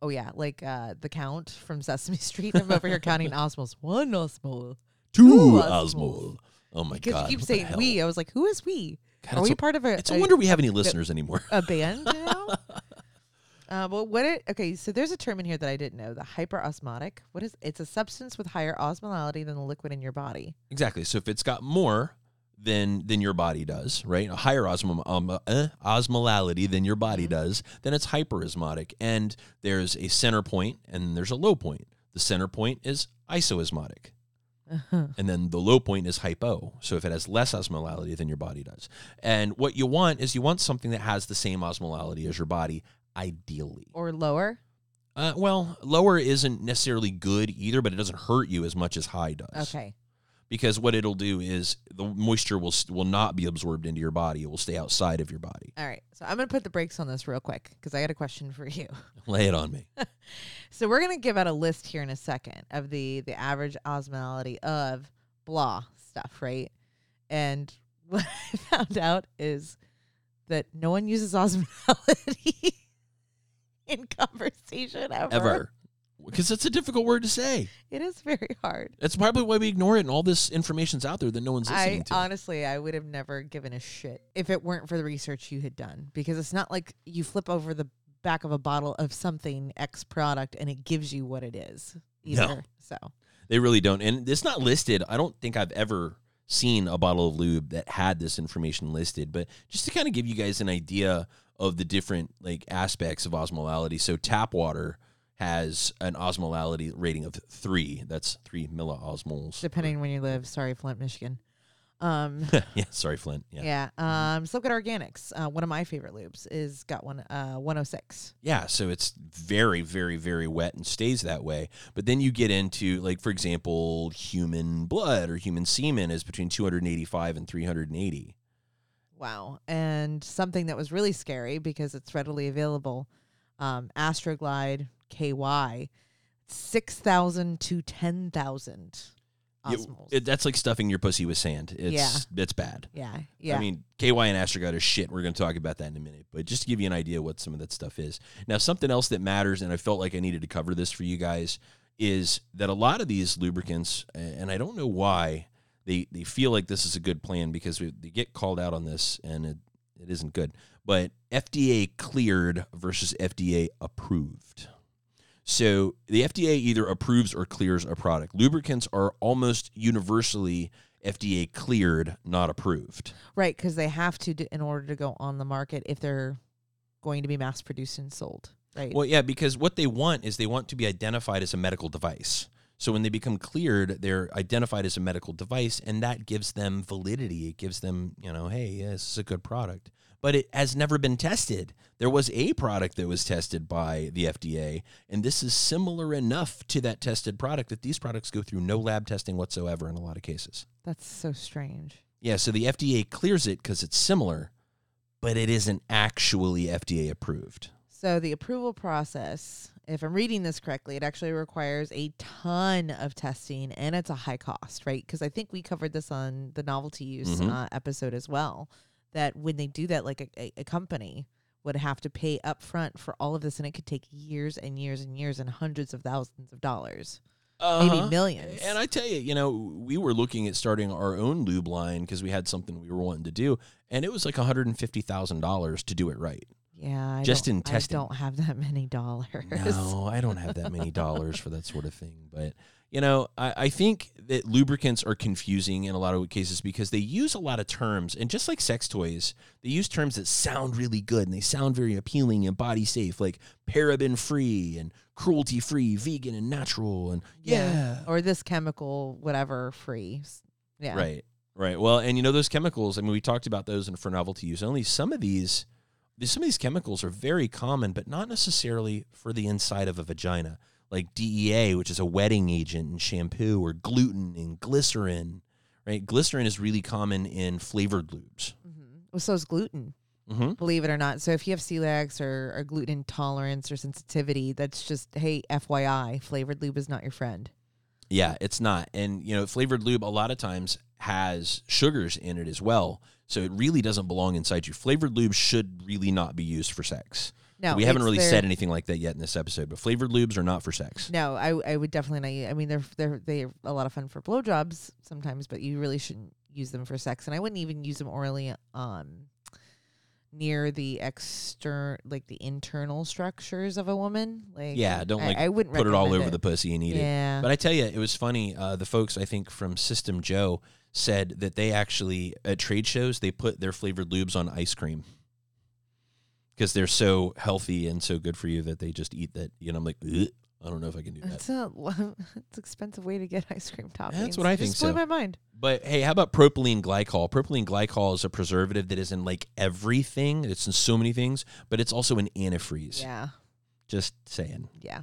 oh yeah, like uh, the count from Sesame Street. I'm over here counting osmoles. One osmole. Two Two osmol. osmol. Oh my Because god! you keep saying we. I was like, who is we? God, Are we a, part of a? it's a wonder we have any listeners anymore. a band now? Uh, well, what it? Okay, so there's a term in here that I didn't know. The hyperosmotic. What is? It's a substance with higher osmolality than the liquid in your body. exactly. So if it's got more than than your body does, right? A higher osmol um, uh, osmolality than your body Mhm. does, then it's hyperosmotic. And there's a center point and there's a low point. The center point is isoosmotic. and then the low point is hypo. So if it has less osmolality than your body does, and what you want is you want something that has the same osmolality as your body, ideally. or lower. Uh, well, lower isn't necessarily good either, but it doesn't hurt you as much as high does. Okay. Because what it'll do is the moisture will will not be absorbed into your body; it will stay outside of your body. All right. So I'm gonna put the brakes on this real quick because I got a question for you. Lay it on me. So we're gonna give out a list here in a second of the the average osmolality of blah stuff, right? And what I found out is that no one uses osmolality in conversation ever. Ever, because it's a difficult word to say. It is very hard. That's probably why we ignore it, and all this information's out there that no one's listening I to. honestly, I would have never given a shit if it weren't for the research you had done, because it's not like you flip over the back of a bottle of something X product and it gives you what it is No. So They really don't. And it's not listed. I don't think I've ever seen a bottle of lube that had this information listed, but just to kind of give you guys an idea of the different like aspects of osmolality. So tap water has an osmolality rating of 3. That's 3 milliosmoles. depending when you live, sorry, Flint, Michigan. Um, yeah, sorry Flint. Yeah. yeah. Um, so at organics. Uh, one of my favorite lubes is got one uh 106. Yeah, so it's very, very, very wet and stays that way. But then you get into, like, for example, human blood or human semen is between 285 and 380. Wow. And something that was really scary because it's readily available, um, Astroglide KY, six thousand to ten thousand. You- Osmoles. it- that's like stuffing your pussy with sand. It's Yeah. it's bad. yeah, yeah. I mean, KY and Astroglide are shit. We're going to talk about that in a minute. But just to give you an idea what some of that stuff is. Now, something else that matters, and I felt like I needed to cover this for you guys, is that a lot of these lubricants, and I don't know why, they, they feel like this is a good plan because we, they get called out on this, and it, it isn't good. But FDA cleared versus FDA approved. So the FDA either approves or clears a product. Lubricants are almost universally FDA cleared, not approved. right, because they have to do, in order to go on the market if they're going to be mass produced and sold. Right. Well, yeah, because what they want is they want to be identified as a medical device. So when they become cleared, they're identified as a medical device, and that gives them validity. It gives them, you know, hey, yeah, this is a good product. But it has never been tested. There was a product that was tested by the FDA, and this is similar enough to that tested product that these products go through no lab testing whatsoever in a lot of cases. That's so strange. Yeah, so the FDA clears it because it's similar, but it isn't actually FDA approved. So the approval process, if I'm reading this correctly, it actually requires a ton of testing and it's a high cost, right? Because I think we covered this on the novelty use Mhm. uh, episode as well. That when they do that, like a, a, company would have to pay up front for all of this, and it could take years and years and years and hundreds of thousands of dollars, maybe Uh-huh. millions. And I tell you, you know, we were looking at starting our own lube line because we had something we were wanting to do, and it was like one hundred and fifty thousand dollars to do it right. Yeah, I just don't- in testing. I don't have that many dollars. No, I don't have that many dollars for that sort of thing. But you know, I, I think that lubricants are confusing in a lot of cases because they use a lot of terms, and just like sex toys, they use terms that sound really good and they sound very appealing and body safe, like paraben free and cruelty free, vegan and natural, and yeah, Or this chemical, whatever, free. Yeah. Right. Right. Well, and you know those chemicals. I mean, we talked about those in for novelty use. Only some of these, some of these chemicals are very common, but not necessarily for the inside of a vagina. Like DEA, which is a wetting agent in shampoo, or gluten and glycerin. Right. Glycerin is really common in flavored lubes. hmm Well, so is gluten. Mm-hmm. believe it or not. So if you have celiacs or, or gluten intolerance or sensitivity, that's just hey, FYI, flavored lube is not your friend. Yeah, it's not. And you know, flavored lube a lot of times has sugars in it as well. So it really doesn't belong inside you. Flavored lube should really not be used for sex. No, we haven't really their- said anything like that yet in this episode, but flavored lubes are not for sex. No, I I would definitely not. I mean, they're they're they're a lot of fun for blowjobs sometimes, but you really shouldn't use them for sex. And I wouldn't even use them orally um near the external like the internal structures of a woman. Like Yeah, don't like I, wouldn't put it all over the pussy and eat it. yeah. But I tell you, it was funny. Uh, the folks I think from System JO said that they actually at trade shows they put their flavored lubes on ice cream because they're so healthy and so good for you that they just eat that. You know, I'm like, "Ugh, I don't know if I can do that. It's a it's expensive way to get ice cream toppings. That's what I It think Just blew so. my mind. But hey, how about propylene glycol? Propylene glycol is a preservative that is in like everything. It's in so many things, but it's also in antifreeze. Yeah, Just saying. yeah.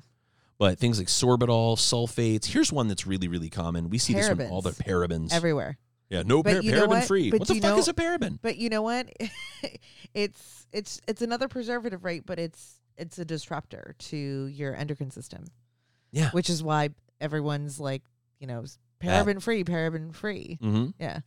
But things like sorbitol, sulfates. Here's one that's really, really common. We see this in all the Parabens. parabens. Everywhere. yeah, no par- paraben what? free. But What the fuck know- is a paraben? But you know what? it's it's it's another preservative, right? But it's it's a disruptor to your endocrine system. Yeah. Which is why everyone's like, you know, paraben free, paraben free. hmm Yeah.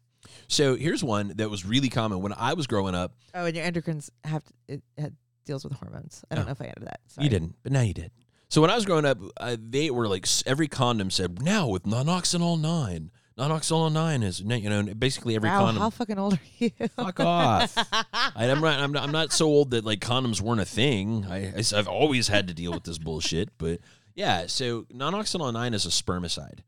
So here's one that was really common when I was growing up. Oh, and your endocrines have to, it, it deals with hormones. I don't Oh. know if I added that. Sorry. You didn't, but now you did. So when I was growing up, uh, they were like every condom said now with nonoxynol nine. Nonoxynol nine is you know basically every wow, condom. how fucking old are you? Fuck off. I, I'm not. I'm not. I'm not so old that like condoms weren't a thing. I, I, have always had to deal with this bullshit. But yeah, so nonoxynol nine is a spermicide,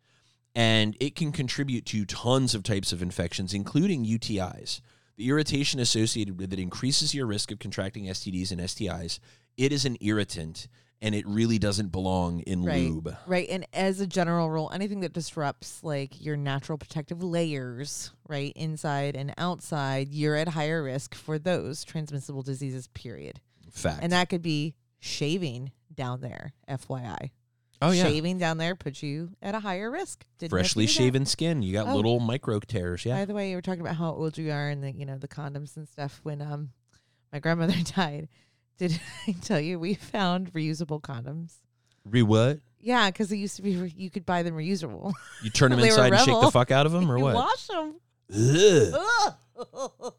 and it can contribute to tons of types of infections, including UTIs. The irritation associated with it increases your risk of contracting STDs and STIs. It is an irritant, and it really doesn't belong in Right. lube. Right. And as a general rule, anything that disrupts like your natural protective layers, right, inside and outside, you're at higher risk for those transmissible diseases, period. Fact. And that could be shaving down there, FYI. oh yeah. Shaving down there puts you at a higher risk. Didn't know if you Freshly shaven skin. You got Oh. little micro tears. Yeah. By the way, you were talking about how old you are and the you know the condoms and stuff. When um my grandmother died, did I tell you we found reusable condoms? Re what? Yeah, because it used to be re- you could buy them reusable. You turn them They were inside and shake the Rebel. fuck out of them, or you what? wash them. Ugh.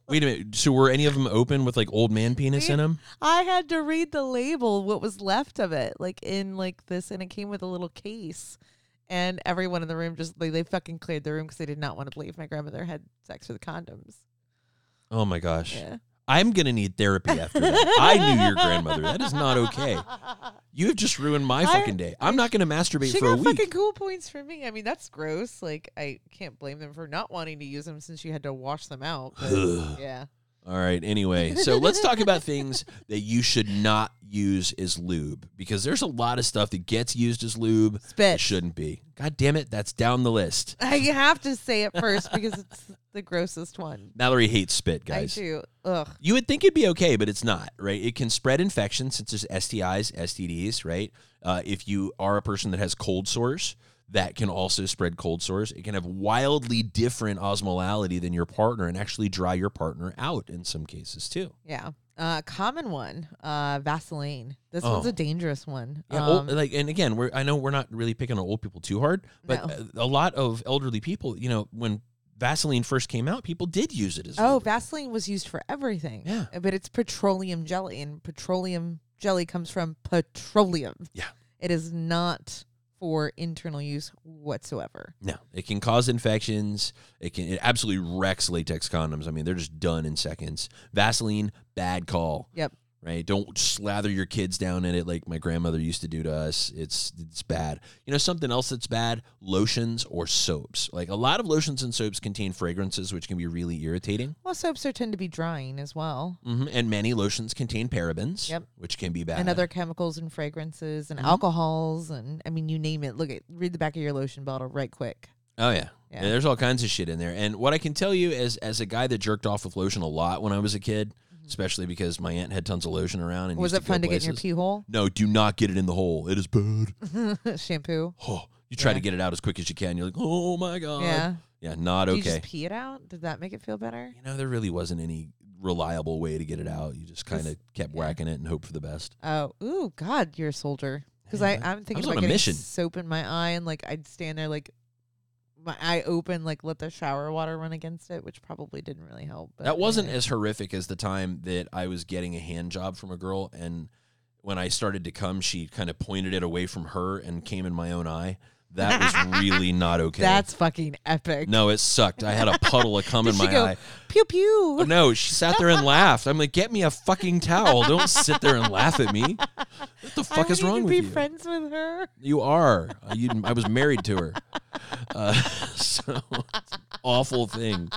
Wait a minute. So were any of them open with like old man penis in them? I had to read the label, what was left of it, like in like this, and it came with a little case. And everyone in the room just like they fucking cleared the room because they did not want to believe my grandmother had sex with condoms. Oh my gosh. Yeah. I'm gonna need therapy after that. I knew your grandmother. That is not okay. You have just ruined my fucking day. I'm not gonna masturbate She for a got week. fucking cool points for me. I mean, that's gross. Like, I can't blame them for not wanting to use them since you had to wash them out. But yeah. All right. Anyway, so let's talk about things that you should not use as lube because there's a lot of stuff that gets used as lube that Spit. shouldn't be. God damn it, that's down the list. I have to say it first because it's the grossest one. Mallory hates spit, guys. I do. Ugh. You would think it'd be okay, but it's not, right? It can spread infection since there's STIs, STDs, right? Uh, if you are a person that has cold sores, that can also spread cold sores. It can have wildly different osmolality than your partner and actually dry your partner out in some cases too. Yeah. Uh, common one, uh, Vaseline. This one's Oh. a dangerous one. Yeah, Um, old, like, and again, we're I know we're not really picking on old people too hard, but No. uh, a lot of elderly people, you know, when Vaseline first came out, people did use it as well. oh. Vaseline was used for everything. Yeah. But it's petroleum jelly, and petroleum jelly comes from petroleum. Yeah. It is not for internal use whatsoever. No, it can cause infections. It can it absolutely wrecks latex condoms. I mean, they're just done in seconds. Vaseline, bad call. Yep. Right? Don't slather your kids down in it like my grandmother used to do to us. It's it's bad. You know something else that's bad? Lotions or soaps. Like a lot of lotions and soaps contain fragrances which can be really irritating. Well, soaps are tend to be drying as well. hmm And many lotions contain parabens, Yep. which can be bad. And other chemicals and fragrances and Mhm. alcohols and I mean you name it. Look at read the back of your lotion bottle right quick. Oh yeah. Yeah. Yeah, There's all kinds of shit in there. And what I can tell you as as a guy that jerked off with lotion a lot when I was a kid, especially because my aunt had tons of lotion around and. Was used it to go fun to get in your places. pee hole? No, do not get it in the hole. It is bad. Shampoo. Oh, you try Yeah. to get it out as quick as you can. You're like, oh my god. yeah. Yeah, not Did you okay. just pee it out? Did that make it feel better? You know, there really wasn't any reliable way to get it out. You just kind of kept yeah. whacking it and hope for the best. Oh, ooh, God, you're a soldier. Because Yeah, I I'm thinking was about on a getting mission. soap in my eye and like I'd stand there like my eye open, like let the shower water run against it, which probably didn't really help. But That wasn't anyway. as horrific as the time that I was getting a hand job from a girl, and when I started to come, she kind of pointed it away from her and came in my own eye. That was really not okay. That's fucking epic. no, it sucked. I had a puddle of cum in my go, eye. Pew pew. Oh, no, she sat there and laughed. I'm like, get me a fucking towel. Don't sit there and laugh at me. What the fuck I is wrong with you? Be friends with her. You are. Uh, you, I was married to her. Uh, so awful thing.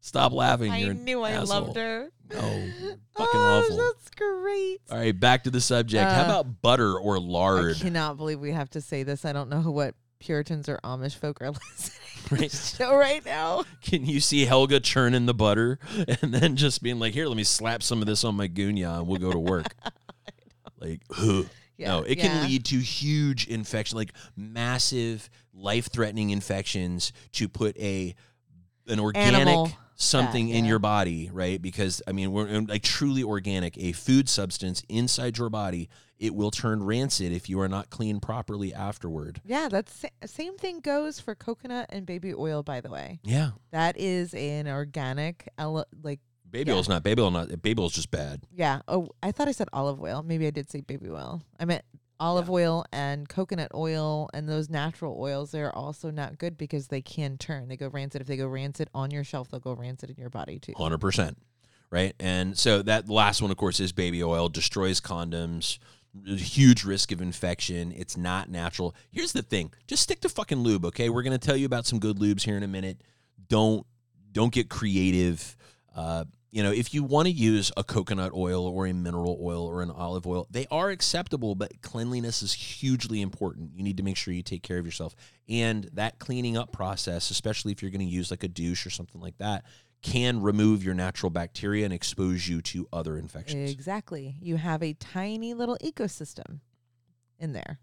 Stop laughing. I knew I asshole. loved her. No, fucking oh, awful. that's great. All right, back to the subject. How Uh, about butter or lard? I cannot believe we have to say this. I don't know what Puritans or Amish folk are listening to Right. show right now. Can you see Helga churning the butter and then just being like, "Here, let me slap some of this on my gunya and we'll go to work." like, ugh. Yeah, no, it yeah. can lead to huge infection, like massive, life-threatening infections. To put a an organic Animal something in yeah. your body, right? Because I mean, we're like truly organic, a food substance inside your body. It will turn rancid if you are not cleaned properly afterward. Yeah, that's same thing goes for coconut and baby oil. By the way, Yeah, that is an organic, ele- like baby Yeah. oil's not baby oil. Not baby oil's just bad. yeah. Oh, I thought I said olive oil. Maybe I did say baby oil. I meant olive oil and coconut oil and those natural oils. They're also not good because they can turn. They go rancid. If they go rancid on your shelf, they'll go rancid in your body too. Hundred percent, right? And so that last one, of course, is baby oil. Destroys condoms. Huge risk of infection. It's not natural. Here's the thing: just stick to fucking lube, okay? We're gonna tell you about some good lubes here in a minute. Don't don't get creative. Uh, you know, if you want to use a coconut oil or a mineral oil or an olive oil, they are acceptable, but cleanliness is hugely important. You need to make sure you take care of yourself. And that cleaning up process, especially if you're going to use like a douche or something like that, can remove your natural bacteria and expose you to other infections. Exactly. You have a tiny little ecosystem in there.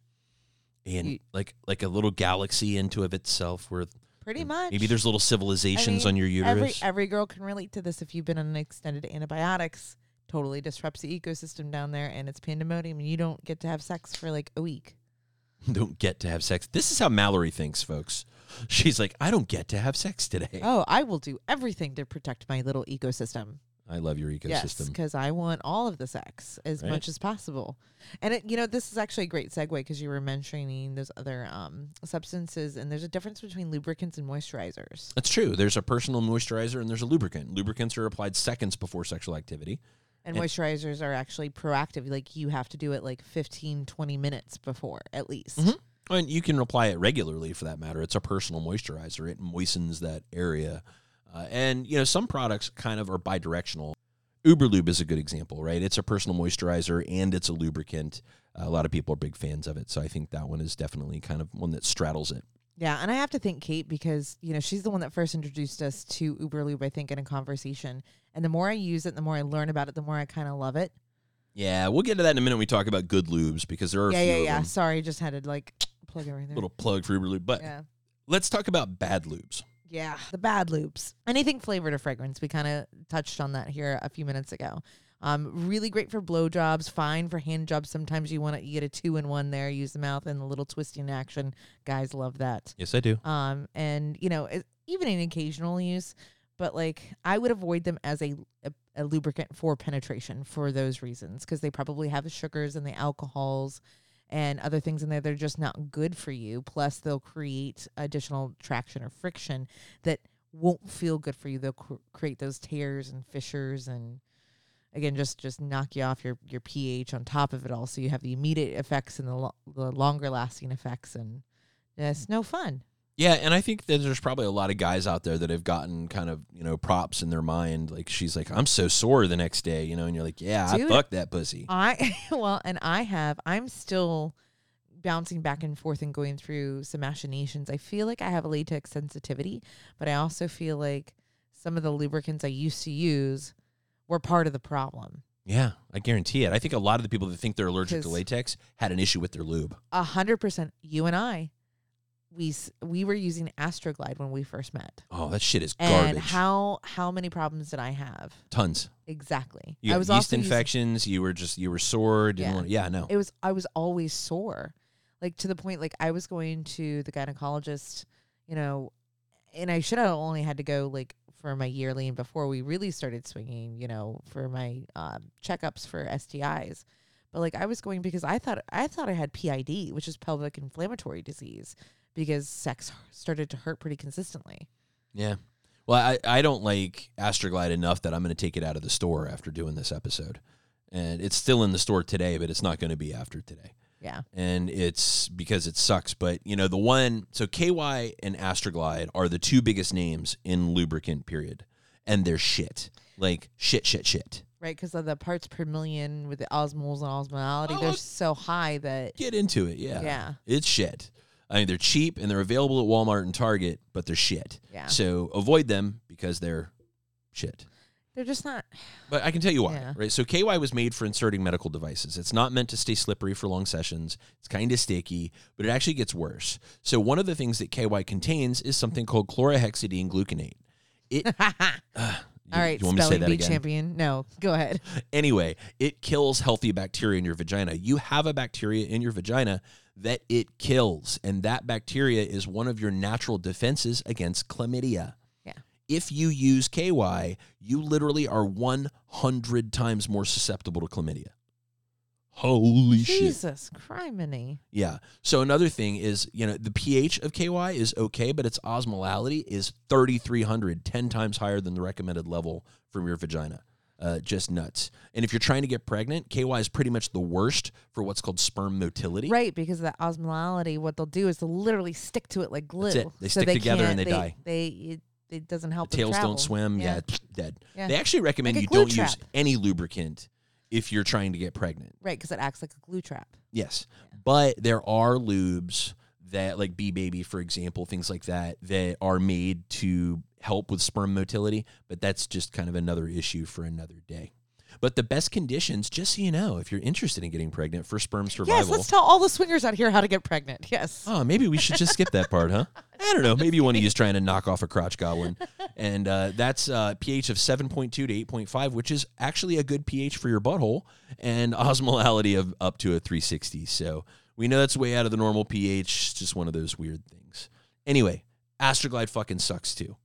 and you- like like a little galaxy into of itself where Pretty mm. much. maybe there's little civilizations on your Every uterus. every girl can relate to this if you've been on extended antibiotics. Totally disrupts the ecosystem down there and it's pandemonium and you don't get to have sex for like a week. don't get to have sex. This is how Mallory thinks, folks. She's like, I don't get to have sex today. Oh, I will do everything to protect my little ecosystem. I love your Yes, ecosystem. because I want all of the sex as Right. much as possible. And it, you know, this is actually a great segue because you were mentioning those other um, substances, and there's a difference between lubricants and moisturizers. That's true. There's a personal moisturizer and there's a lubricant. Lubricants are applied seconds before sexual activity. And And- moisturizers are actually proactive. Like you have to do it like 15, 20 minutes before at least. Mhm. And you can apply it regularly for that matter. It's a personal moisturizer. It moistens that area. Uh, and, you know, some products kind of are bidirectional. Uberlube is a good example, right? It's a personal moisturizer and it's a lubricant. a lot of people are big fans of it. So I think that one is definitely kind of one that straddles it. Yeah, and I have to thank Kate because you know she's the one that first introduced us to Uberlube. I think in a conversation, and the more I use it, the more I learn about it, the more I kind of love it. Yeah, we'll get to that in a minute when we talk about good lubes because there are a yeah, few yeah, yeah. Sorry, just had to like plug it right there. Little plug for Uberlube. But yeah, let's talk about bad lubes. Yeah. The bad loops, anything flavored or fragrance. We kind of touched on that here a few minutes ago. Um, really great for blowjobs, fine for hand jobs. Sometimes you want to you get a two in one there. Use the mouth and the little twisting action. Guys love that. Yes, I do. um and you know it, even in occasional use but like i would avoid them as a, a, a lubricant for penetration for those reasons because they probably have the sugars and the alcohols and other things in there that are just not good for you. Plus they'll create additional traction or friction that won't feel good for you. They'll cr- create those tears and fissures and again just just knock you off your your ph on top of it all. So you have the immediate effects and the, lo- the longer lasting effects and it's no fun Yeah, and I think that there's probably a lot of guys out there that have gotten kind of, you know, props in their mind. Like she's like, I'm so sore the next day, you know, and you're like, Yeah, Dude. I fucked that pussy. I well, and I have. I'm still bouncing back and forth and going through some machinations. I feel like I have a latex sensitivity, but I also feel like some of the lubricants I used to use were part of the problem. Yeah, I guarantee it. I think a lot of the people that think they're allergic to latex had an issue with their lube. A hundred percent. You and I, we we were using Astroglide when we first met, Oh, that shit is garbage. and how how many problems did I have? Tons. Exactly. You I was yeast also using- infections. You were just you were sore. Didn't Yeah. want. Yeah, no. it was I was always sore, like to the point like I was going to the gynecologist, you know, and I should have only had to go like for my yearly and before we really started swinging, you know, for my um, checkups for STIs. But like I was going because I thought I thought I had PID, which is pelvic inflammatory disease, because sex started to hurt pretty consistently. Yeah. Well, I, I don't like Astroglide enough that I'm going to take it out of the store after doing this episode. And it's still in the store today, but it's not going to be after today. Yeah. And it's because it sucks. But, you know, the one, so KY and Astroglide are the two biggest names in lubricant, period. And they're shit. Like shit, shit, shit. Right, because of the parts per million with the osmoles and osmolality, Oh, they're so high that Get into it. Yeah. yeah, It's shit. I mean, they're cheap and they're available at Walmart and Target, but they're shit. yeah, So avoid them because they're shit. they're just not. But I can tell you why, Yeah. right? So KY was made for inserting medical devices. It's not meant to stay slippery for long sessions. It's kind of sticky, but it actually gets worse. So one of the things that KY contains is something called chlorhexidine gluconate. It You- All right, you want me to say spelling that bee again? champion. No, go ahead. Anyway, it kills healthy bacteria in your vagina. You have a bacteria in your vagina that it kills, and that bacteria is one of your natural defenses against chlamydia. Yeah. If you use KY, you literally are 100 times more susceptible to chlamydia. Holy shit. Jesus, criminy. Yeah. So another thing is, you know, the pH of KY is okay, but its osmolality is 3,300, 10 times higher than the recommended level from your vagina. Uh, just nuts. And if you're trying to get pregnant, KY is pretty much the worst for what's called sperm motility. Right, because of that osmolality, what they'll do is they'll literally stick to it like glue. It. They So stick together and can't- they die. They it, it doesn't help. The tails don't swim. Yeah, it's dead. Yeah. They actually recommend Like you don't use any lubricant if you're trying to get pregnant. right, because it acts like a glue trap. Yes. But there are lubes that, like B Baby, for example, things like that, that are made to help with sperm motility. But that's just kind of another issue for another day. But the best conditions, just so you know, if you're interested in getting pregnant for sperm survival. Yes, let's tell all the swingers out here how to get pregnant. Yes. Oh, maybe we should just skip that part, huh? I don't know. Maybe one of you is trying to knock off a crotch goblin. And uh, that's uh, pH of 7.2 to 8.5, which is actually a good pH for your butthole, and osmolality of up to a 360. So We know that's way out of the normal pH. It's just one of those weird things. Anyway, Astroglide fucking sucks too.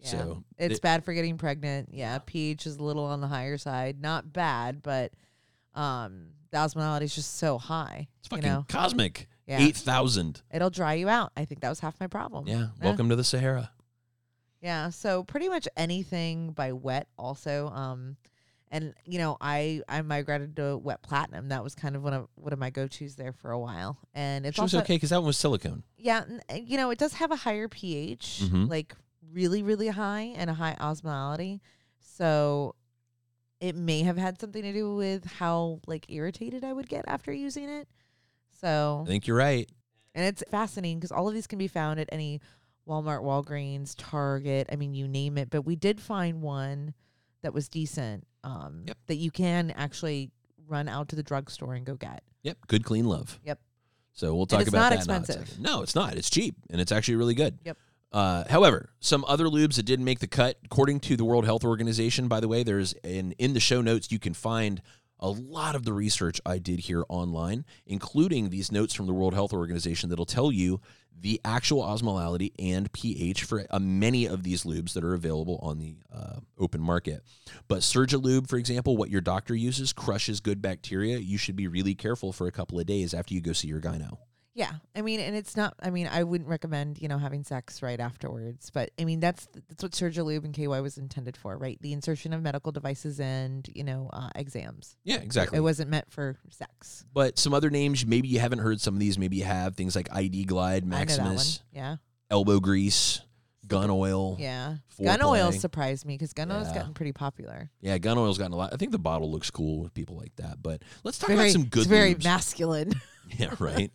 Yeah. So it's it- bad for getting pregnant. Yeah, pH is a little on the higher side. Not bad, but um, the osmolality is just so high. it's you fucking know, cosmic. yeah, Eight thousand. it'll dry you out. I think that was half my problem. Yeah. Welcome to the Sahara. Yeah, so pretty much anything by wet also. Um and you know, I I migrated to wet platinum. That was kind of one of one of my go-tos there for a while. And it's Which was also okay because that one was silicone. yeah, n- uh, you know, it does have a higher pH, Mhm. like really really high and a high osmolality. So it may have had something to do with how like irritated I would get after using it. So I think you're right. and it's fascinating because all of these can be found at any Walmart, Walgreens, Target. I mean, you name it. But we did find one that was decent um, Yep. that you can actually run out to the drugstore and go get. Yep. Good clean love. Yep. So we'll talk it's about that in a expensive. No, it's not. It's cheap and it's actually really good. Yep. Uh, however, some other lubes that didn't make the cut, according to the World Health Organization, by the way, there's in in the show notes you can find a lot of the research I did here online, including these notes from the World Health Organization that'll tell you the actual osmolality and pH for uh, many of these lubes that are available on the uh, open market. But Surgilube, for example, what your doctor uses crushes good bacteria. You should be really careful for a couple of days after you go see your gyno. Yeah, I mean, and it's not. I mean, I wouldn't recommend you know having sex right afterwards, but I mean that's that's what Surgilube and KY was intended for, right? The insertion of medical devices and you know uh, exams. Yeah, exactly. It wasn't meant for sex. But some other names, maybe you haven't heard some of these. Maybe you have things like ID Glide, I know that one. Maximus, Yeah, elbow grease, gun oil. yeah. Gun oil surprised me because gun oil's gotten pretty popular. Yeah, gun oil's gotten a lot. I think the bottle looks cool with people like that. But let's talk about some good. it's very lubes. masculine. yeah, right.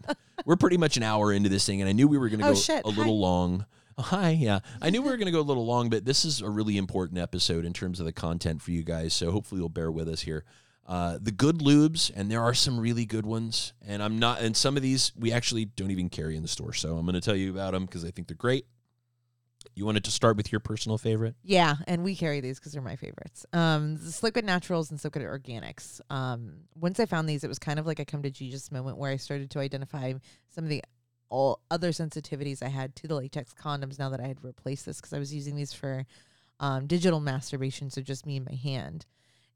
We're pretty much an hour into this thing, and I knew we were going to Oh, go shit. a little long. Oh, hi, yeah. I knew we were going to go a little long, but this is a really important episode in terms of the content for you guys. So hopefully you'll bear with us here. Uh, the good lubes, and there are some really good ones, and I'm not. And some of these we actually don't even carry in the store, so I'm going to tell you about them because I think they're great. You wanted to start with your personal favorite? Yeah, and we carry these because they're my favorites. Um, Sliquid Naturals and Sliquid Organics. Um, once I found these, it was kind of like a come to Jesus moment where I started to identify some of the all other sensitivities I had to the latex condoms. Now that I had replaced this, because I was using these for um, digital masturbation, so just me and my hand,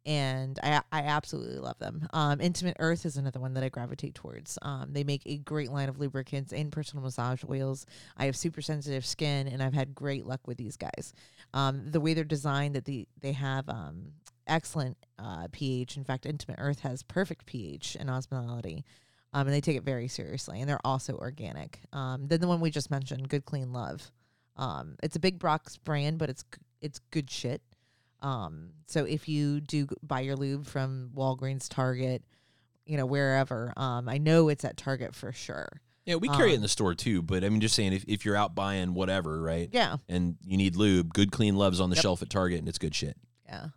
and I I absolutely love them. Um, Intimate Earth is another one that I gravitate towards. Um, they make a great line of lubricants and personal massage oils. I have super sensitive skin, and I've had great luck with these guys. Um, the way they're designed, that the they have um, excellent uh, pH. In fact, Intimate Earth has perfect pH and osmolality. Um, and they take it very seriously, and they're also organic. Um, then the one we just mentioned, Good Clean Love. Um, it's a big Brock's brand, but it's it's good shit. Um, so if you do buy your lube from Walgreens, Target, you know wherever, um, I know it's at Target for sure. Yeah, we carry it in Um, the store too. But I mean, just saying, if, if you're out buying whatever, right, Yeah, and you need lube, good clean love's on the Yep. shelf at Target, and it's good shit. Yeah.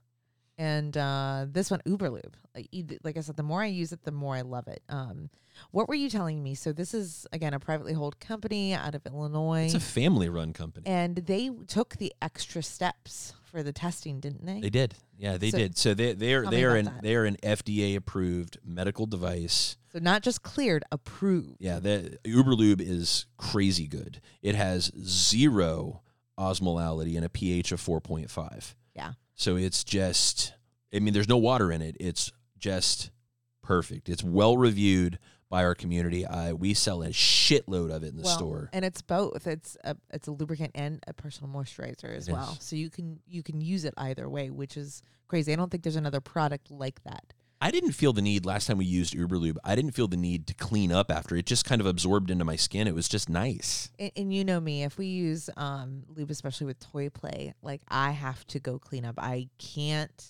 And uh, this one, Uberlube. Like, like I said, the more I use it, the more I love it. Um, what were you telling me? So this is again a privately held company out of Illinois, It's a family-run company. and they took the extra steps for the testing, didn't they? They did. Yeah, they So- did. So they they are they are an that. they are an FDA approved medical device. so not just cleared, approved. Yeah, the Uberlube is crazy good. It has zero osmolality and a pH of 4.5. Yeah. So it's just I mean there's no water in it. It's just perfect. It's well reviewed by our community. I we sell a shitload of it in the Well, store. and it's both. It's a it's a lubricant and a personal moisturizer as It well. is. So you can you can use it either way, which is crazy. I don't think there's another product like that. I didn't feel the need last time we used Uberlube. I didn't feel the need to clean up after it. Just kind of absorbed into my skin. It was just nice. And, and you know me, if we use um, lube, especially with toy play, like I have to go clean up. I can't.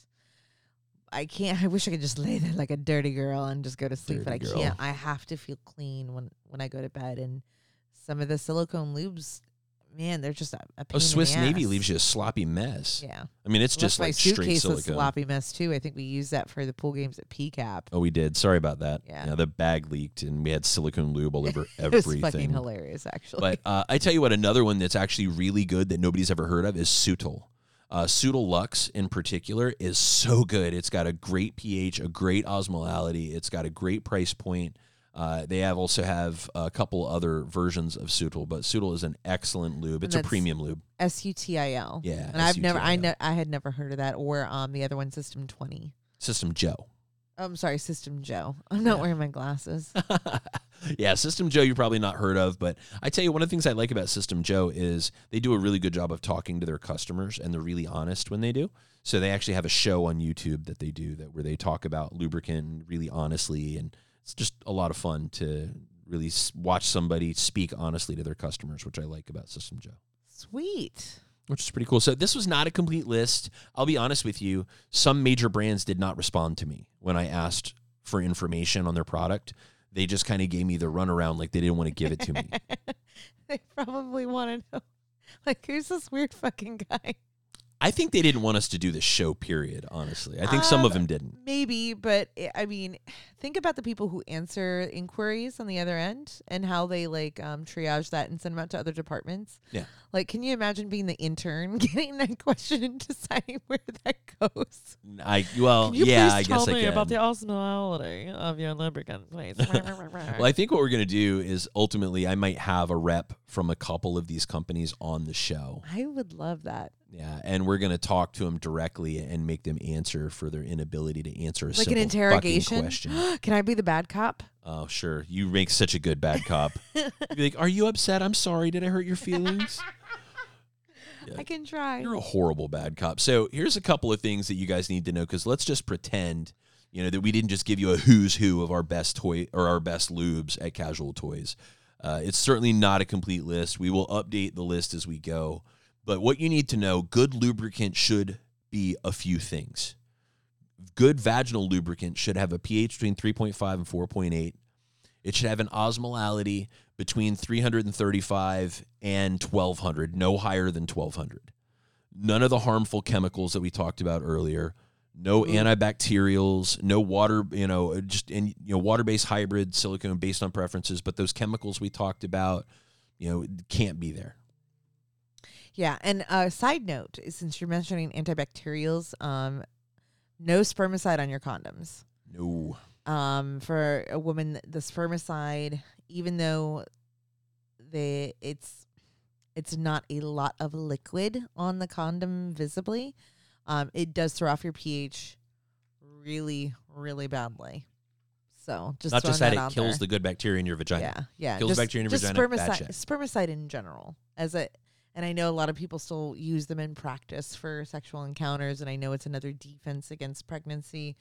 I can't. I wish I could just lay there like a dirty girl and just go to sleep, but I girl. can't. I have to feel clean when when I go to bed. And some of the silicone lubes, man, they're just a, a pain Oh, Swiss Navy leaves you a sloppy mess. Yeah, I mean, it's Well, just my like straight silicone. sloppy mess too. I think we used that for the pool games at PCAP. Oh, we did. Sorry about that. Yeah. the bag leaked and we had silicone lube all over everything. It was fucking hilarious, actually. But uh, I tell you what, another one that's actually really good that nobody's ever heard of is Sutil. Uh, in particular is so good. It's got a great pH, a great osmolality. It's got a great price point. Uh, they have also have a couple other versions of Sutil, but Sutil is an excellent lube. It's a premium lube. S U T I L. Yeah, and I've never, I ne- I had never heard of that, or um, the other one, System Twenty. System JO. I'm sorry, System JO. I'm not Yeah. wearing my glasses. yeah, System JO, You've probably not heard of, but I tell you, one of the things I like about System JO is they do a really good job of talking to their customers, and they're really honest when they do. So they actually have a show on YouTube that they do that where they talk about lubricant really honestly, and it's just a lot of fun to really watch somebody speak honestly to their customers, which I like about System JO. Sweet. Which is pretty cool. So this was not a complete list. I'll be honest with you. Some major brands did not respond to me when I asked for information on their product. They just kind of gave me the runaround like they didn't want to give it to me. they probably want to know, like, who's this weird fucking guy? I think they didn't want us to do the show, period, honestly. I think some of Um, them didn't. Maybe, but i I mean, think about the people who answer inquiries on the other end and how they like um, triage that and send them out to other departments. Yeah. Like, can you imagine being the intern getting that question and deciding where that goes? I well, Can you yeah, I guess tell I me can. about the osmolality of your lubricant, please? well, I think what we're going to do is ultimately I might have a rep from a couple of these companies on the show. I would love that. Yeah, and we're going to talk to them directly and make them answer for their inability to answer a Like simple an fucking interrogation. question. Can I be the bad cop? Oh, sure. You make such a good bad cop. You'd be like, "Are you upset? I'm sorry. Did I hurt your feelings?" Yeah. I can try. You're a horrible bad cop. So here's a couple of things that you guys need to know because let's just pretend, you know, that we didn't just give you a who's who of our best toy or our best lubes at Casual Toys. Uh, it's certainly not a complete list. We will update the list as we go. But what you need to know, good lubricant should be a few things. Good vaginal lubricant should have a pH between 3.5 and 4.8. It should have an osmolality between 335 and 1200, no higher than 1200. None of the harmful chemicals that we talked about earlier. No Ooh. antibacterials, no water, you know, just and you know, water-based hybrid silicone based on preferences, but those chemicals we talked about, you know, can't be there. Yeah, and uh, side note, since you're mentioning antibacterials, um, no spermicide on your condoms. No. Um, for a woman, the spermicide, even though they it's it's not a lot of liquid on the condom visibly, um, it does throw off your pH really, really badly. So just Not just throwing that, it kills there. the good bacteria in your vagina. Yeah, yeah. Kills just, bacteria in your vagina, Spermicide, spermicide in general, as a, and I know a lot of people still use them in practice for sexual encounters, and I know it's another defense against pregnancy.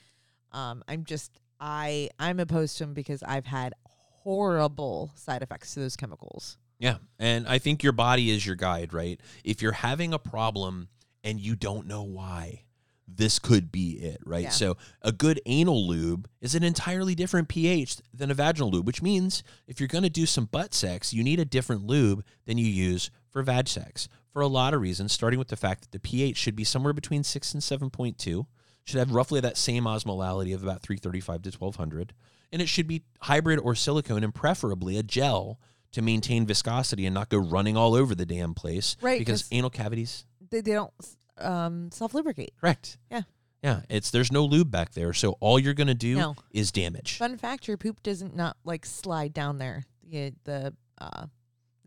Um, I'm just, I, I'm opposed to them because I've had horrible side effects to those chemicals. Yeah. And I think your body is your guide, right? If you're having a problem and you don't know why, this could be it, right? Yeah. So, a good anal lube is an entirely different pH than a vaginal lube, which means if you're going to do some butt sex, you need a different lube than you use for vag sex for a lot of reasons, starting with the fact that the pH should be somewhere between 6 and 7.2, should have roughly that same osmolality of about 335 to 1200, and it should be hybrid or silicone and preferably a gel to maintain viscosity and not go running all over the damn place. Right, Because anal cavities, They, they don't um, self lubricate. correct. Yeah. Yeah. It's there's no lube back there. So all you're gonna do No. is damage. Fun fact: your poop doesn't not like slide down there. The the uh,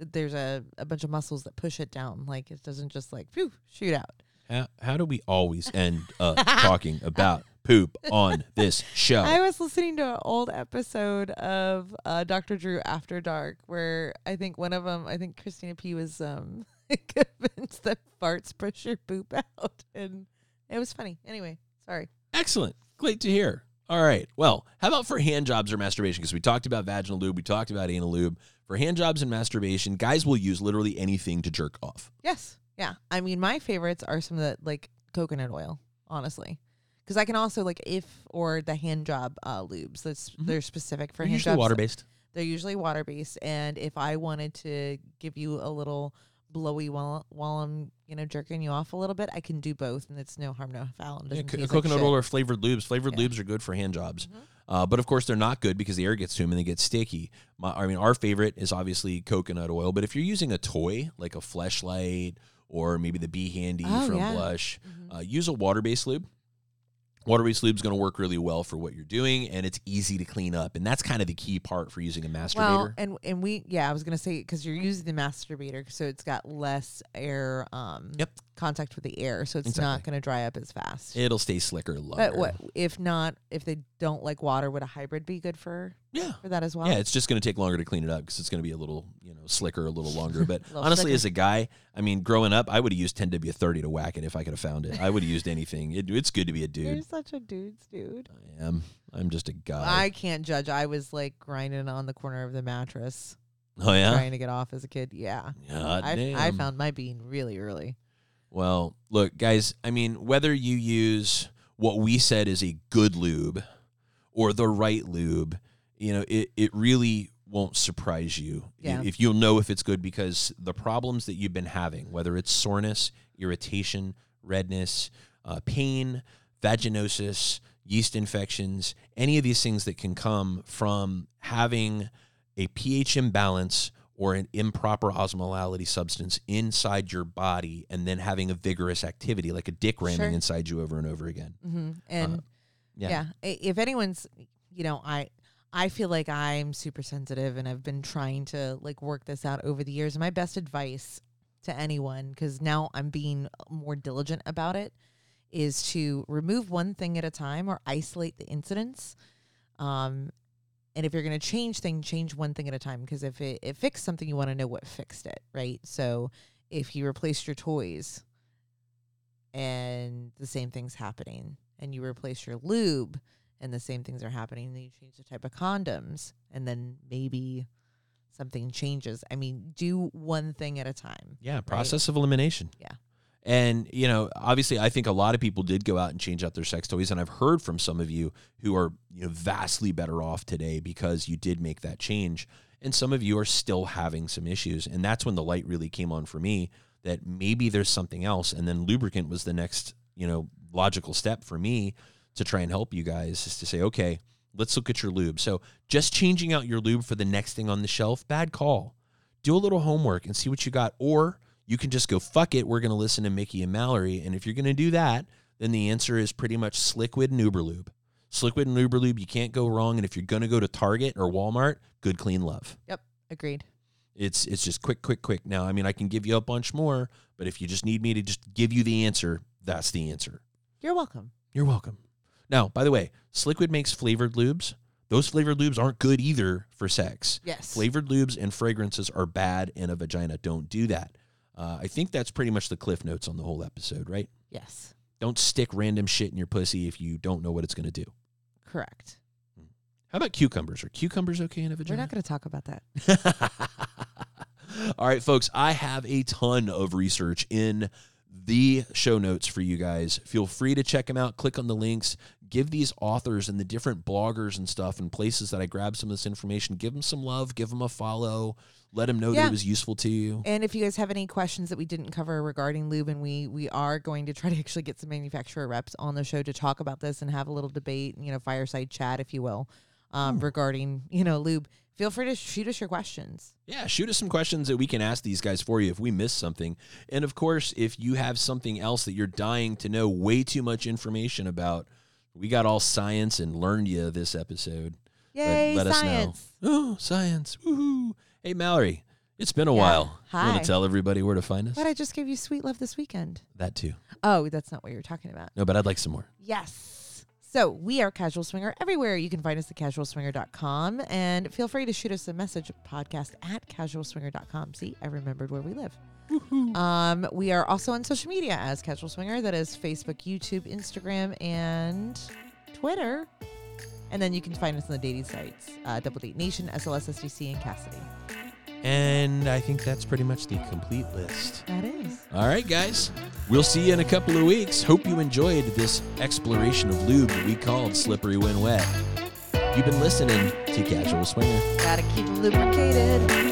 there's a, a bunch of muscles that push it down. Like it doesn't just like phew, shoot out. How, how do we always end up talking about poop on this show? I was listening to an old episode of uh, Dr. Drew After Dark where I think one of them, I think Christina P was um, convinced that farts push your poop out, and it was funny. Anyway, sorry. Excellent. Great to hear. All right. Well, how about for hand jobs or masturbation? Because we talked about vaginal lube, we talked about anal lube. For hand jobs and masturbation, guys will use literally anything to jerk off. Yes, yeah. I mean, my favorites are some of the like coconut oil, honestly. Because I can also like if or the hand job uh, lubes. That's Mhm. they're specific for They're hand usually jobs. water based. They're usually water based, and if I wanted to give you a little blowy while while I'm you know jerking you off a little bit, I can do both, and it's no harm, no foul. and Yeah, co- like coconut oil or flavored lubes. Flavored Yeah. lubes are good for hand jobs. Mhm. Uh, but of course, they're not good because the air gets to them and they get sticky. My, I mean, our favorite is obviously coconut oil. But if you're using a toy like a fleshlight or maybe the Be Handy Oh, from yeah. Blush, Mhm. uh, use a water based lube. Water based lube is going to work really well for what you're doing, and it's easy to clean up, and that's kind of the key part for using a masturbator. Well, and and we yeah, I was gonna say because you're using the masturbator, so it's got less air um Yep. contact with the air, so it's Exactly. not gonna dry up as fast. It'll stay slicker longer. but what if not? If they don't like water, would a hybrid be good for Yeah. for that as well? Yeah, it's just going to take longer to clean it up because it's going to be a little, you know, slicker, a little longer. But Little honestly, slicker. as a guy, I mean, growing up, I would have used 10W30 to whack it if I could have found it. I would have used anything. It, it's good to be a dude. You're such a dude's dude. I am. I'm just a guy. I can't judge. I was like grinding on the corner of the mattress, oh yeah. trying to get off as a kid. Yeah, God I, damn. I found my bean really early. Well, look, guys, I mean, whether you use what we said is a good lube or the right lube, you know, it, it really won't surprise you Yeah. if you'll know if it's good because the problems that you've been having, whether it's soreness, irritation, redness, uh, pain, vaginosis, yeast infections, any of these things that can come from having a pH imbalance or an improper osmolality substance inside your body and then having a vigorous activity like a dick ramming Sure. inside you over and over again. hmm And Uh, Yeah. yeah. if anyone's, you know, I I feel like I'm super sensitive, and I've been trying to like work this out over the years. My best advice to anyone, because now I'm being more diligent about it, is to remove one thing at a time or isolate the incidents. Um, and if you're going to change thing, change one thing at a time. Because if it, it fixed something, you want to know what fixed it, right? So if you replaced your toys and the same thing's happening, and you replace your lube and the same things are happening, then you change the type of condoms, and then maybe something changes. I mean, do one thing at a time. Yeah, process of elimination. Yeah. And, you know, obviously I think a lot of people did go out and change out their sex toys and I've heard from some of you who are, you know, vastly better off today because you did make that change. And some of you are still having some issues. And that's when the light really came on for me that maybe there's something else and then lubricant was the next, you know, logical step for me to try and help you guys is to say, okay, let's look at your lube. So just changing out your lube for the next thing on the shelf, bad call. Do a little homework and see what you got. Or you can just go, fuck it, we're going to listen to Mickey and Mallory. And if you're going to do that, then the answer is pretty much Sliquid and Uberlube. Sliquid and Uberlube, you can't go wrong. And if you're going to go to Target or Walmart, good, clean love. Yep, agreed. It's it's just quick, quick, quick. Now, I mean, I can give you a bunch more, but if you just need me to just give you the answer, that's the answer. You're welcome. You're welcome. Now, by the way, Sliquid makes flavored lubes. Those flavored lubes aren't good either for sex. Yes. Flavored lubes and fragrances are bad in a vagina. Don't do that. Uh, I think that's pretty much the cliff notes on the whole episode, right? Yes. Don't stick random shit in your pussy if you don't know what it's going to do. Correct. How about cucumbers? Are cucumbers okay in a vagina? We're not going to talk about that. All right, folks, I have a ton of research in the show notes for you guys. Feel free to check them out. Click on the links. Give these authors and the different bloggers and stuff and places that I grabbed some of this information, give them some love, give them a follow, let them know that it was useful to you. And if you guys have any questions that we didn't cover regarding lube, and we we are going to try to actually get some manufacturer reps on the show to talk about this and have a little debate, you know, fireside chat, if you will, um, regarding you know lube. Feel free to shoot us your questions. Yeah, shoot us some questions that we can ask these guys for you if we miss something. And of course, if you have something else that you're dying to know way too much information about, we got all science and learned you this episode. Let- Yay, let, science! us know. Oh, science. Woohoo. Hey, Mallory, it's been a Yeah. while. You Hi. want to tell everybody where to find us? But I just gave you sweet love this weekend. that too. Oh, that's not what you were talking about. No, but I'd like some more. Yes. So we are Casual Swinger everywhere. You can find us at casualswinger.com and feel free to shoot us a message podcast at casualswinger.com. See, I remembered where we live. Um, we are also on social media as Casual Swinger. That is Facebook, YouTube, Instagram, and Twitter. And then you can find us on the dating sites, uh, Double Date Nation, SLS, SDC, and Kasidie. And I think that's pretty much the complete list. That is. All right, guys. We'll see you in a couple of weeks. Hope you enjoyed this exploration of lube that we called Slippery When Wet. You've been listening to Casual Swinger. Gotta keep lubricated.